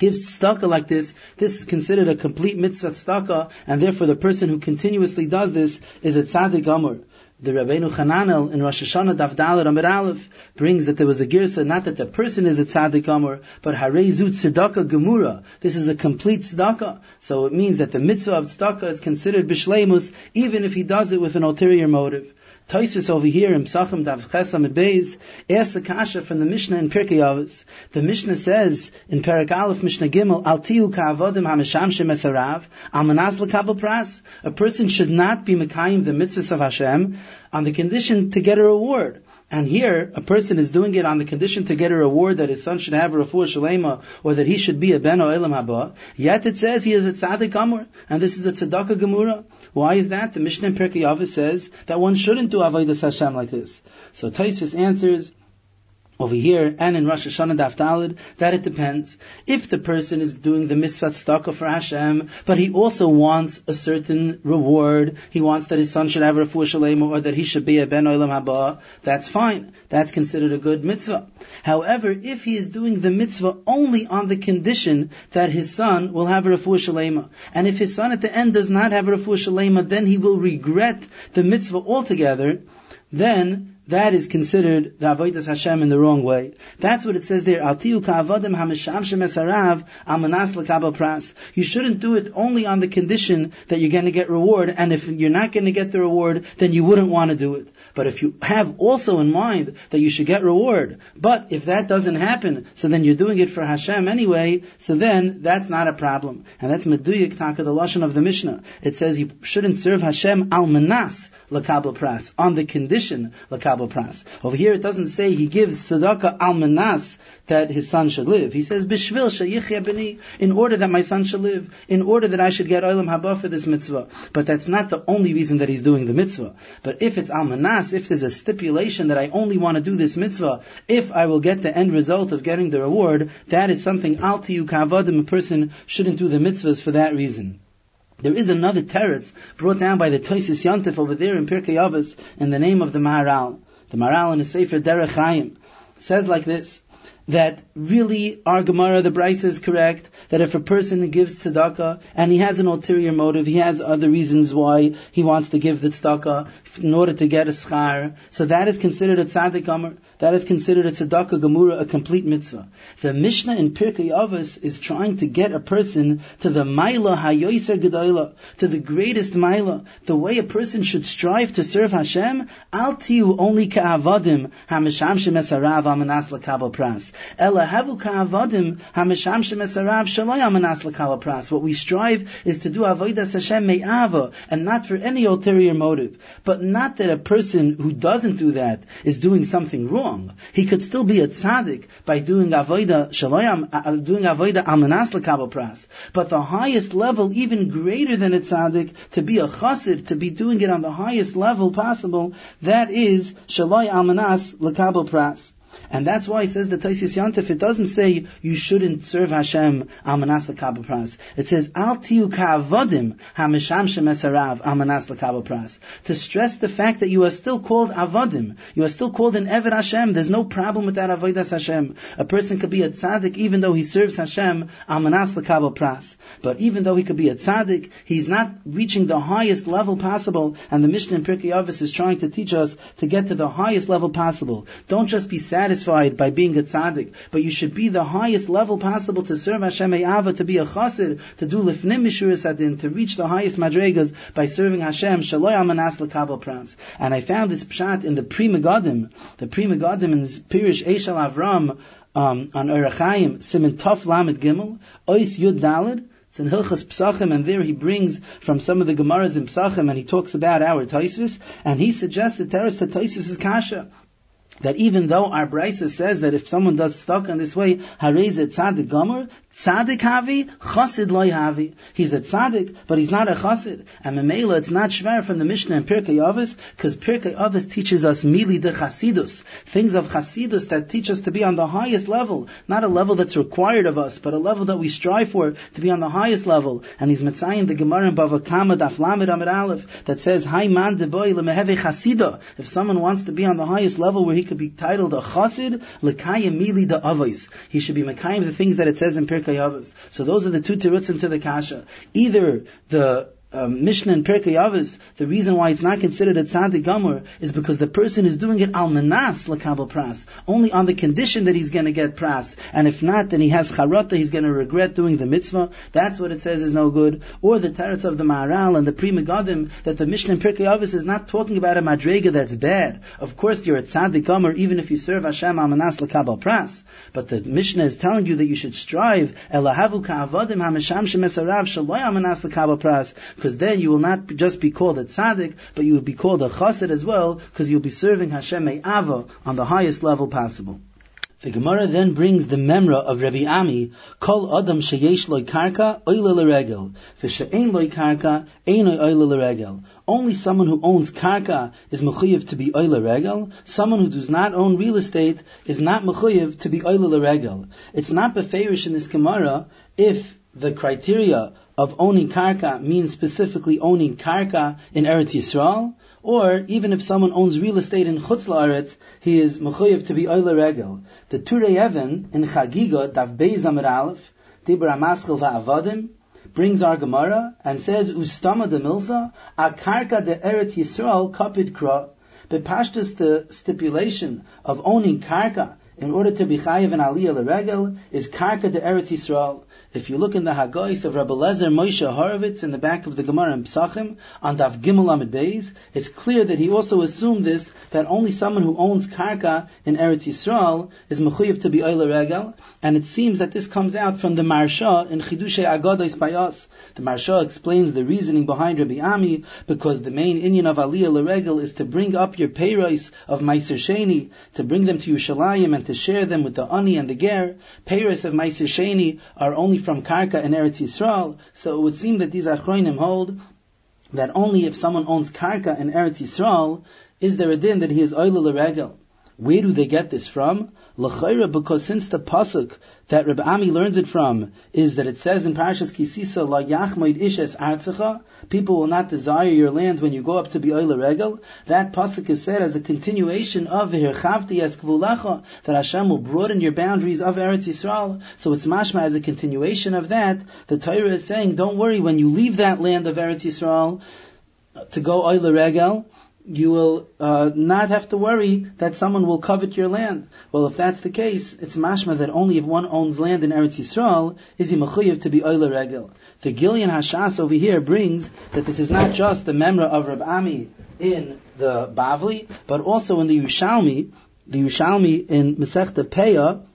B: gives tzedakah like this, this is considered a complete mitzvah tzedakah, and therefore the person who continuously does this is a tzaddik amor. The Rabbeinu Chananel in Rosh Hashanah Daf Dalet Amid Aleph brings that there was a girsa, not that the person is a tzaddik amor, but harezu tzedakah gemura. This is a complete tzedakah. So it means that the mitzvah of tzedakah is considered bishleimus, even if he does it with an ulterior motive. Toisvis over here in Psachim Dav Chesam Beis asks a kasha from the Mishnah in Pirkei Avos. The Mishnah says in Perak Aleph Mishnah Gimel Al tiu ka'avodim hameshamshem esarav al manas pras. A person should not be mekayim the mitzvahs of Hashem on the condition to get a reward. And here, a person is doing it on the condition to get a reward that his son should have a refuah shalema, or that he should be a ben o'ilam haba. Yet it says he is a tzaddik amur, and this is a tzedakah gemura. Why is that? The Mishnah in Pirkei Avos says that one shouldn't do avodas Hashem like this. So Taisvis answers, over here and in Rosh Hashanah Daf Dalid that it depends. If the person is doing the mitzvah tzedakah for Hashem, but he also wants a certain reward, he wants that his son should have a refuah shalem or that he should be a ben olam haba, that's fine. That's considered a good mitzvah. However, if he is doing the mitzvah only on the condition that his son will have a shalema, and if his son at the end does not have a shalema, then he will regret the mitzvah altogether, then that is considered the avodas Hashem in the wrong way. That's what it says there. Altiu pras. You shouldn't do it only on the condition that you're going to get reward, and if you're not going to get the reward, then you wouldn't want to do it. But if you have also in mind that you should get reward, but if that doesn't happen, so then you're doing it for Hashem anyway, so then that's not a problem. And that's meduyik taka, the lashon of the Mishnah. It says you shouldn't serve Hashem al manas lekabel pras on the condition pras. Over here it doesn't say he gives tzedakah al manas that his son should live. He says bishvil shayichya b'ni in order that my son should live, in order that I should get olam haba for this mitzvah. But that's not the only reason that he's doing the mitzvah. But if it's al manas, if there's a stipulation that I only want to do this mitzvah, if I will get the end result of getting the reward, that is something al tiyu kavadim. A person shouldn't do the mitzvahs for that reason. There is another teretz brought down by the Toisis Yantif over there in Pirkei Avos in the name of the Maharal. The Maharal in the Sefer Derech Chaim says like this, that really our Gemara, the Bryce is correct, that if a person gives tzedakah and he has an ulterior motive, he has other reasons why he wants to give the tzedakah in order to get a schar, so that is considered a tzaddik amr. That is considered a tzedakah gemura, a complete mitzvah. The Mishnah in Pirkei Avos is trying to get a person to the maila hayoiser gedola, to the greatest maila, the way a person should strive to serve Hashem. Al tiu only ka'avadim hameshamshem esarav amanas pras. Pras. What we strive is to do avodas Hashem me'ava, and not for any ulterior motive. But not that a person who doesn't do that is doing something wrong. He could still be a tzaddik by doing avoida shaloyam, uh, uh, doing avoida amanas pras. But the highest level, even greater than a tzaddik, to be a chassid, to be doing it on the highest level possible, that is shaloy amanas lekabel pras. And that's why he says the Taisis Yantif, it doesn't say you shouldn't serve Hashem amanas pras. It says al tiu hamisham shemesarav amanas pras. To stress the fact that you are still called avodim, you are still called an Eved Hashem. There's no problem with that avodas Hashem. A person could be a tzaddik even though he serves Hashem amanas pras. But even though he could be a tzaddik, he's not reaching the highest level possible. And the Mishnah in Pirkei Avos is trying to teach us to get to the highest level possible. Don't just be satisfied satisfied by being a tzaddik, but you should be the highest level possible to serve Hashem Ava, to be a chassid, to do lifnim adin, to reach the highest madregas by serving Hashem, shaloi amanas lekabel pras. And I found this pshat in the Pri Megadim, the Pri Megadim in Pirish Eshel Avram, um, on Erechayim, Simin Tov Lamed Gimel, Ois Yud Dalid, it's in Hilchas Psachim, and there he brings from some of the Gemaras in Psachim, and he talks about our Taisvis, and he suggests that Teres Taisvis is Kasha that even though our Brisa says that if someone does stuck in this way, hareze tzadik gomer, tzadik havi, chassid loy havi. He's a tzadik, but he's not a chasid. And memela, it's not shver from the Mishnah in Pirkei Avos, because Pirkei Avos teaches us mili de chasidus, things of chasidus that teach us to be on the highest level, not a level that's required of us, but a level that we strive for to be on the highest level. And he's mitzayin the Gemara in Bava Kama daf lamed amid aleph that says, Hai man de boy lemeheve chasida. If someone wants to be on the highest level where he could be titled a chassid, lekayim mili da avos. He should be mekayim the things that it says in Pirkei Avos. So those are the two terutzim to the kasha. Either the um, Mishnah and Pirkei Avos, the reason why it's not considered a tzaddik gomer is because the person is doing it al manas lakabel pras, only on the condition that he's going to get pras, and if not, then he has charata, he's going to regret doing the mitzvah. That's what it says is no good. Or the teretz of the Maharal and the Pri Megadim that the Mishnah and Pirkei Avos is not talking about a madrega that's bad. Of course, you're a tzaddik gomer even if you serve Hashem al manas lakabel pras. But the Mishnah is telling you that you should strive elahavu ka'avadim hamisham shemesarav shaloy al manas lakabel pras because then you will not just be called a tzaddik, but you will be called a chassid as well, because you'll be serving Hashem Ava on the highest level possible. The Gemara then brings the memra of Rabbi Ami, Kol Adam sheyesh loy karka oile l'regel, v'she'ein loy karka ein oile l'regel. Only someone who owns karka is mechuyev to be oile regel. Someone who does not own real estate is not mechuyev to be oile l'regel. It's not beferish in this Gemara if the criteria of owning karka means specifically owning karka in Eretz Yisrael, or even if someone owns real estate in Chutz La'aretz, he is mechuyev to be oile regel. The Turei Even in Chagiga, Dav Beis Amid Aleph, Dibra Maschel Va'avadim, brings our Gemara and says, Ustama de Milza, a karka de Eretz Yisrael kapid kra. Bepashtas the stipulation of owning karka in order to be chayiv and aliyah leregel is karka de Eretz Yisrael. If you look in the Haggais of Rabbi Lezer Moshe Horovitz in the back of the Gemara in Psachim on Daf Gimel Amid Beis, it's clear that he also assumed this that only someone who owns karka in Eretz Yisrael is mechuyev to be oile regel, and it seems that this comes out from the Maharsha in Chidushay Agados Bayas. The Maharsha explains the reasoning behind Rabbi Ami because the main Indian of Aliyah Leregel is to bring up your payros of Meiser Sheni, to bring them to Yerushalayim and to share them with the Ani and the Ger. Payros of Meiser Sheni are only from Karka and Eretz Yisrael, so it would seem that these Achroinim hold that only if someone owns Karka in Eretz Yisrael is there a din that he is Oilul Regel. Where do they get this from? L'chayra, because since the pasuk that Rabbi Ami learns it from is that it says in Parashas Kisisa, La Yachmoid Ishes Artzecha, people will not desire your land when you go up to be Oila regal. That pasuk is said as a continuation of Hirchavti Es Kvulecha, that Hashem will broaden your boundaries of Eretz Yisrael. So it's mashma as a continuation of that. The Torah is saying, don't worry, when you leave that land of Eretz Yisrael, to go Oila Regel, you will uh, not have to worry that someone will covet your land. Well, if that's the case, it's mashma that only if one owns land in Eretz Yisrael is he mechuyev to be oila regel. The Gilyon Hashas over here brings that this is not just the memra of Rab Ami in the Bavli, but also in the Yushalmi, the Yushalmi in Masechta Peah,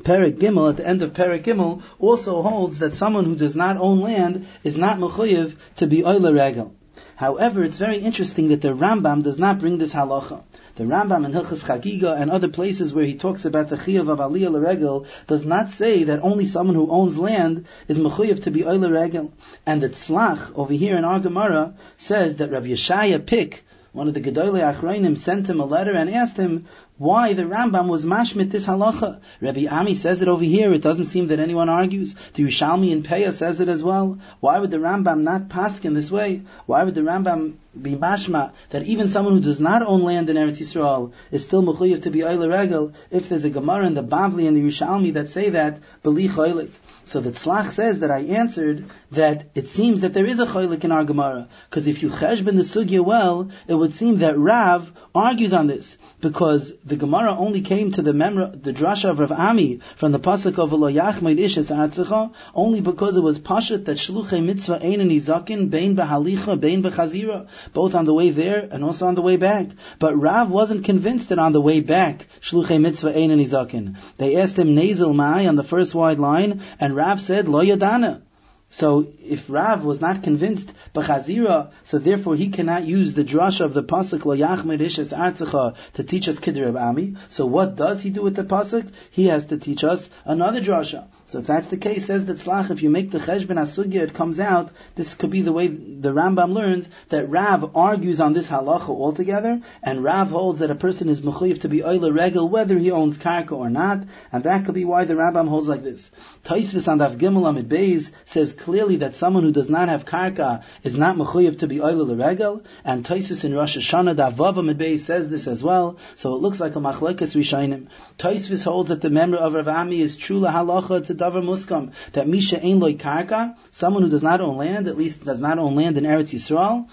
B: Perik Gimel, at the end of Perik Gimel, also holds that someone who does not own land is not mechuyev to be oila regel. However, it's very interesting that the Rambam does not bring this halacha. The Rambam in Hilchas Chagiga and other places where he talks about the Chiyav of Aliyah L'Regel does not say that only someone who owns land is Mechuyev to be Oile Regel. And the Tzlach over here in our Gemara says that Rabbi Yeshaya Pick, one of the Gedolei Achrayim, sent him a letter and asked him, why the Rambam was mashmit this halacha. Rabbi Ami says it over here. It doesn't seem that anyone argues. The Yerushalmi in Peah says it as well. Why would the Rambam not pask in this way? Why would the Rambam be mashma that even someone who does not own land in Eretz Yisrael is still mechuyev to be oile regel if there's a Gemara in the Bavli and the Yerushalmi that say that beli choylik. So the Tzlach says that I answered that it seems that there is a choylik in our Gemara because if you cheshbon the sugya well, it would seem that Rav argues on this because the Gemara only came to the memra, the drasha of Rav Ami from the pasuk of Lo Yachmeid Ishes Artzecha only because it was pashat that shluchei mitzvah ein nizakin bein behalicha bein bechazira both on the way there and also on the way back. But Rav wasn't convinced that on the way back shluchei mitzvah ein nizakin. They asked him nazel mai on the first wide line, and Rav said lo yadana. So if Rav was not convinced b'chazira, so therefore he cannot use the drasha of the pasuk lo yachmed ishes artzecha to teach us kiddur ami. So what does he do with the pasuk? He has to teach us another drasha. So if that's the case, says that Tzlach, if you make the cheshbon asugya, it comes out, this could be the way the Rambam learns, that Rav argues on this halacha altogether, and Rav holds that a person is mechuyev to be oile regel, whether he owns karka or not, and that could be why the Rambam holds like this. Taisvis on Daf Gimel Amid Beis says, clearly that someone who does not have karka is not mechuyev to be oil regel, and Taisus in Rosh Hashanah Davava Medbei says this as well. So it looks like a machlekas rishainim. Taisus holds that the member of Rav Ami is true la halacha. A davar muskam that misha ein loy karka, someone who does not own land, at least does not own land in Eretz Yisrael,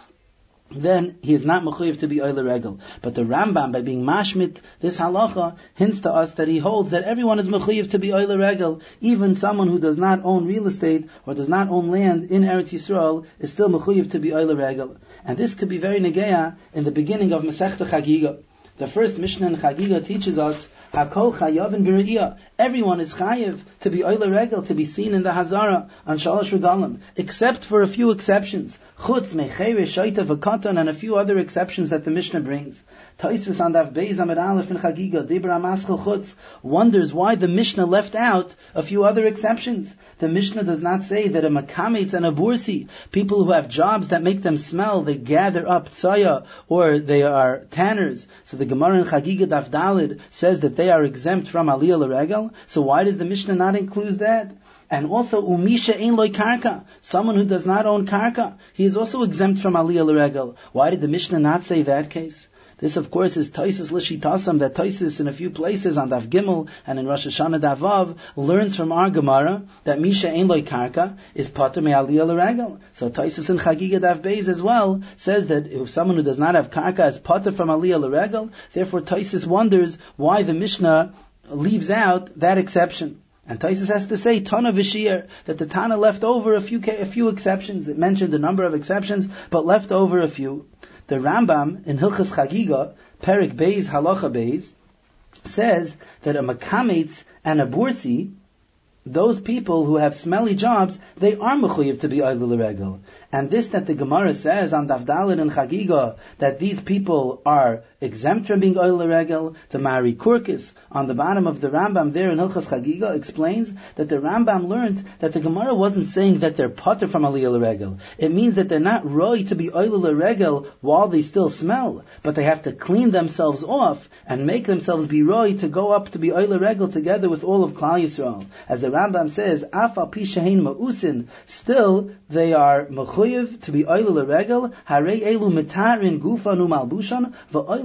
B: then he is not mechuyev to be oiler regel. But the Rambam, by being mashmit this halacha, hints to us that he holds that everyone is mechuyev to be oiler regel. Even someone who does not own real estate or does not own land in Eretz Yisrael is still mechuyev to be oiler regel. And this could be very negeya in the beginning of Masechta Chagiga. The first Mishnah in Chagiga teaches us Hakol chayavin. Everyone is chayiv to be oile regel, to be seen in the Hazara on Shalosh Regalim, except for a few exceptions. Chutz, mechere, shaita, v'katan, and a few other exceptions that the Mishnah brings. Taisvis on Daf Beis Amid Aleph in Chagiga, Dibra Maschel Chutz, wonders why the Mishnah left out a few other exceptions. The Mishnah does not say that a Makamitz and a Bursi, people who have jobs that make them smell, they gather up tsaya, or they are tanners. So the Gemara in Chagiga Daf Dalid says that they are exempt from Aliyah L'Regel. So why does the Mishnah not include that? And also, umisha ein loy karka, someone who does not own karka, he is also exempt from aliyah l'regel. Why did the Mishnah not say that case? This, of course, is Taisis Lishitasam, that Taisis in a few places on Daf Gimel and in Rosh Hashanah Davav learns from our Gemara that Misha Ein Loi Karka is Pater Me'aliyah L'Regel. So Taisis in Chagiga Daf Beis as well says that if someone who does not have Karka is Pater from Aliyah L'Regel, therefore Taisis wonders why the Mishnah leaves out that exception. And Taisus has to say Tana Vishir that the Tana left over a few a few exceptions. It mentioned a number of exceptions, but left over a few. The Rambam in Hilchas Chagiga, Perik Beis Halacha Beis, says that a Makamitz and a Bursi, those people who have smelly jobs, they are mechuyev to be oilul regel. And this that the Gemara says on Davdalin and Chagiga, that these people are exempt from being oil regel, the Mari Kurkis on the bottom of the Rambam there in Hilchas Chagiga explains that the Rambam learned that the Gemara wasn't saying that they're potter from aliyah regel. It means that they're not roy to be oil regel while they still smell, but they have to clean themselves off and make themselves be roy to go up to be oil regel together with all of Klal Yisrael. As the Rambam says, Afa pishahin ma'usin, still they are mechuyev to be oil regel, hare elu mitarin gufanu malbushan,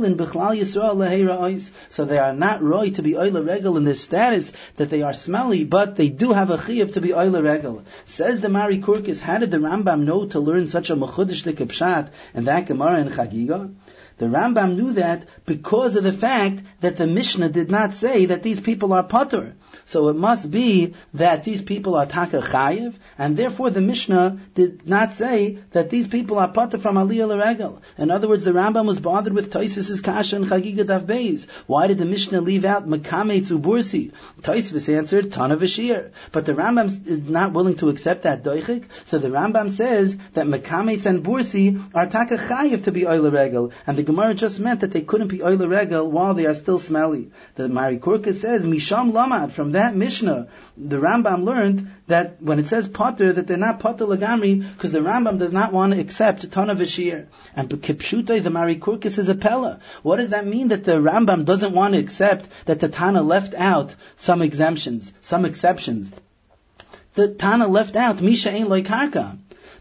B: va'oilin bichlal Yisrael. So they are not roy to be oil Regal in this status that they are smelly, but they do have a chiyav to be oil Regal. Says the Mari Kurkis, how did the Rambam know to learn such a mechudish pshat in that Gemara in Chagiga? The Rambam knew that because of the fact that the Mishnah did not say that these people are potter. So it must be that these people are taka chayiv, and therefore the Mishnah did not say that these people are pata from aliyah l'regel. In other words, the Rambam was bothered with Toisis's kasha and chagiga daf. Why did the Mishnah leave out makame tzubursi? Toisis answered tana v'shir. But the Rambam is not willing to accept that doichik, so the Rambam says that makametz and bursi are taka chayiv to be oil regel, and the Gemara just meant that they couldn't be oil regel while they are still smelly. The Mari Kurka says misham lamad from that Mishnah, the Rambam learned that when it says potter, that they're not potter lagamri, because the Rambam does not want to accept ton of Ashir. And Kipshutai, the Marikurkis is a Pella. What does that mean that the Rambam doesn't want to accept that the Tana left out some exemptions, some exceptions? The Tana left out Misha ain't like Karka.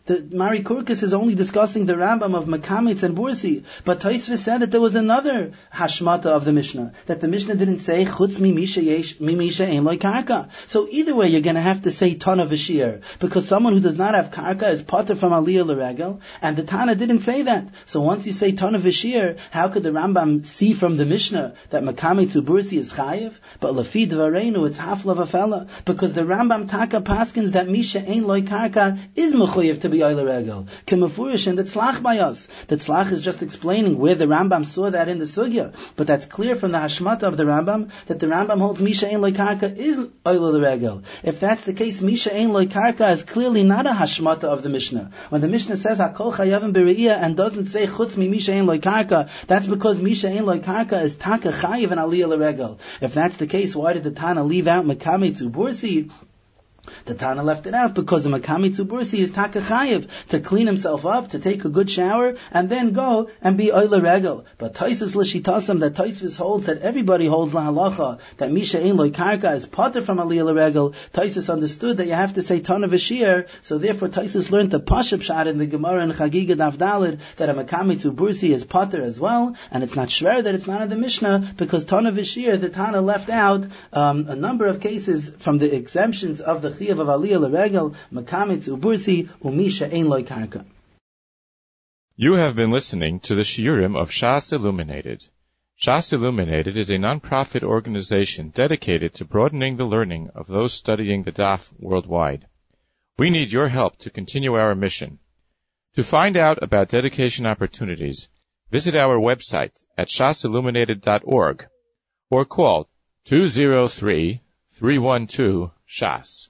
B: The Mari Kurkis is only discussing the Rambam of Makamitz and Bursi, but Taisvis said that there was another hashmata of the Mishnah, that the Mishnah didn't say chutz mi misha ein loy karka. So either way, you're going to have to say ton of v'shir, because someone who does not have karka is potter from aliyah l'regel, and the Tana didn't say that. So once you say ton of v'shir, how could the Rambam see from the Mishnah that Makamitz Bursi is chayiv, but lafi dvareinu it's half of a fella, because the Rambam taka paskins that misha ein loy karka is mechuyev to Oile Regel. Kemafurish and the Tzlach by us. The Tzlach is just explaining where the Rambam saw that in the Sugya. But that's clear from the Hashmata of the Rambam that the Rambam holds Misha Ein Loikarka is Oile Regel. If that's the case, Misha Ein Loikarka is clearly not a Hashmata of the Mishnah. When the Mishnah says Hakol Chayavim Bere'iyah and doesn't say Chutz Mi Misha Ein Loikarka, that's because Misha Ein Loikarka is Taka Chayiv and Aliyah Regel. If that's the case, why did the Tana leave out Mekame Tzubursi? The Tana left it out because the Makamitzu Bursi is Takachayev to clean himself up, to take a good shower, and then go and be Oile Regel. But Taisus Lishitasam, that Taisus holds that everybody holds La Halacha, that Misha Ein Loi Karka is potter from Aliyah Regel. Taisus understood that you have to say Tana Vashir, so therefore Taisus learned the Pashab Shad in the Gemara and Chagiga Davdalid that a Makamitzu Bursi is potter as well, and it's not shver that it's not in the Mishnah because Tana Vashir, the Tana left out um, a number of cases from the exemptions of the Of Aliyah Leregel, Makamitz Ubursi, Umisha Ein Karka.
A: You have been listening to the Shiurim of Shas Illuminated. Shas Illuminated is a non-profit organization dedicated to broadening the learning of those studying the Daf worldwide. We need your help to continue our mission. To find out about dedication opportunities, visit our website at shasilluminated.org or call 203-312-SHAS.